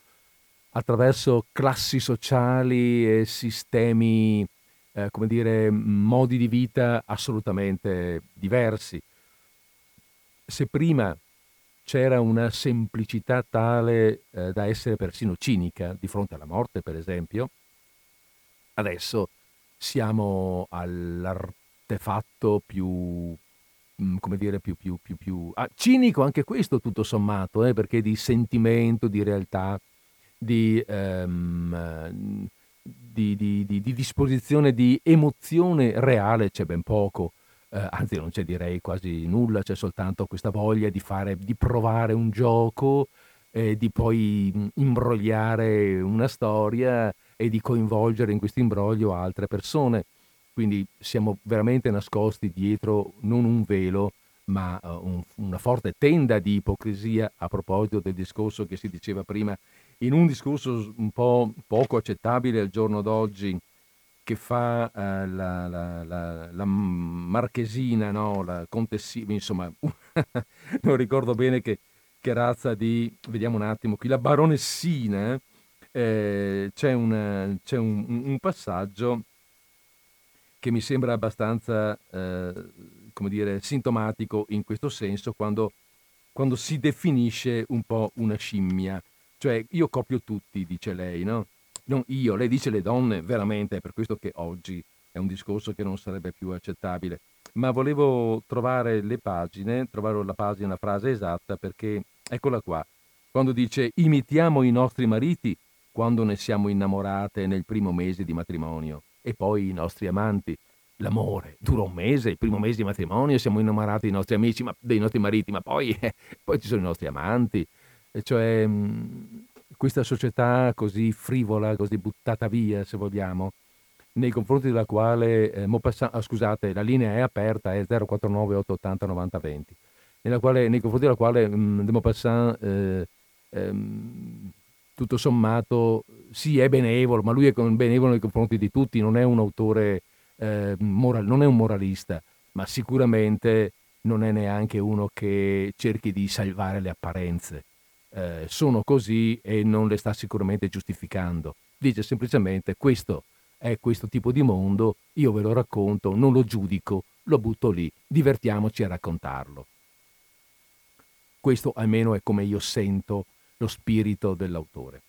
attraverso classi sociali e sistemi, eh, come dire, modi di vita assolutamente diversi. Se prima c'era una semplicità tale eh, da essere persino cinica di fronte alla morte, per esempio. Adesso siamo all'artefatto più, mm, come dire, più, più, più, più ah, cinico anche questo tutto sommato, eh, perché di sentimento, di realtà, di, um, di, di, di disposizione, di emozione reale c'è ben poco eh, anzi non c'è direi quasi nulla, c'è soltanto questa voglia di, fare, di provare un gioco, eh, di poi mm, imbrogliare una storia e di coinvolgere in questo imbroglio altre persone. Quindi siamo veramente nascosti dietro non un velo, ma uh, un, una forte tenda di ipocrisia a proposito del discorso che si diceva prima, in un discorso un po' poco accettabile al giorno d'oggi che fa eh, la, la, la, la, marchesina, no? la contessina, insomma, non ricordo bene che, che, razza di, vediamo un attimo qui, la baronessina, eh, c'è, una, c'è un, un, passaggio che mi sembra abbastanza, eh, come dire, sintomatico in questo senso, quando, quando si definisce un po' una scimmia. Cioè, io copio tutti, dice lei, no? Non io, lei dice le donne, veramente, è per questo che oggi è un discorso che non sarebbe più accettabile. Ma volevo trovare le pagine, trovare la pagina, la frase esatta, perché eccola qua. Quando dice imitiamo i nostri mariti quando ne siamo innamorate nel primo mese di matrimonio e poi i nostri amanti. L'amore dura un mese, il primo mese di matrimonio, siamo innamorati dei nostri amici, ma, dei nostri mariti, ma poi, eh, poi ci sono i nostri amanti. E cioè, mh, questa società così frivola, così buttata via, se vogliamo, nei confronti della quale, eh, Maupassant, ah, scusate, la linea è aperta, è 049 880 9020, nella quale, nei confronti della quale mh, mm, de Maupassant, eh, ehm, tutto sommato, sì, è benevolo, ma lui è benevolo nei confronti di tutti, non è un autore, eh, moral, non è un moralista, ma sicuramente non è neanche uno che cerchi di salvare le apparenze eh, sono così e non le sta sicuramente giustificando. Dice semplicemente questo è questo tipo di mondo, io ve lo racconto, non lo giudico, lo butto lì, divertiamoci a raccontarlo. Questo almeno è come io sento lo spirito dell'autore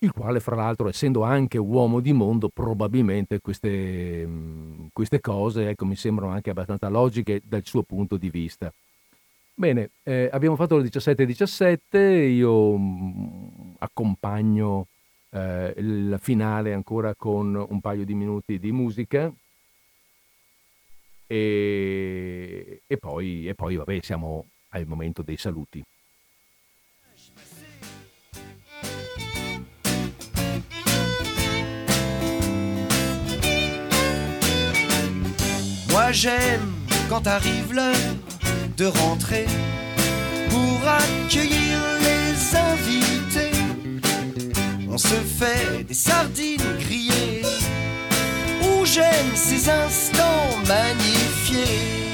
il quale fra l'altro essendo anche uomo di mondo probabilmente queste, queste cose ecco, mi sembrano anche abbastanza logiche dal suo punto di vista. Bene, eh, abbiamo fatto le 17.17, io mh, mm, accompagno eh, il finale ancora con un paio di minuti di musica. e, e, poi, e poi, vabbè, siamo al momento dei saluti. Moi j'aime quand arrive l'heure de rentrer pour accueillir les invités. On se fait des sardines grillées ou j'aime ces instants magnifiés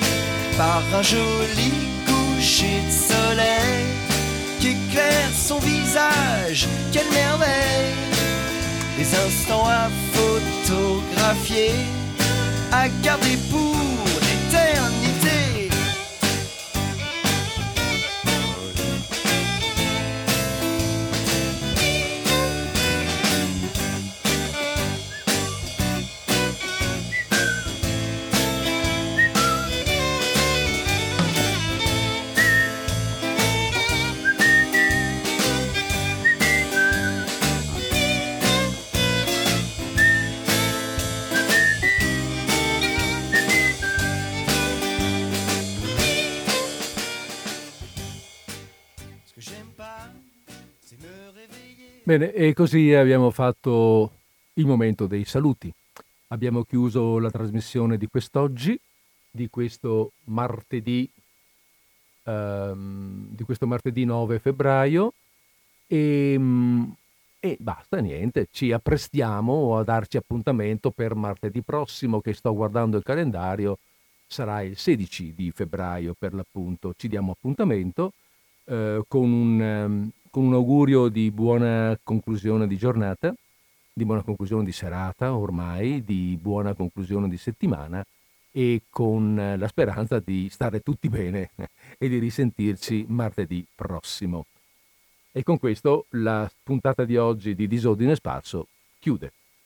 par un joli coucher de soleil qui éclaire son visage. Quelle merveille! Des instants à photographier à garder pour Bene, e così abbiamo fatto il momento dei saluti. Abbiamo chiuso la trasmissione di quest'oggi, di questo martedì, ehm, di questo martedì 9 febbraio e, e basta, niente, ci apprestiamo a darci appuntamento per martedì prossimo che sto guardando il calendario, sarà il 16 di febbraio per l'appunto, ci diamo appuntamento eh, con un... Um, con un augurio di buona conclusione di giornata, di buona conclusione di serata ormai, di buona conclusione di settimana e con la speranza di stare tutti bene e di risentirci martedì prossimo. E con questo la puntata di oggi di Disordine Sparso chiude.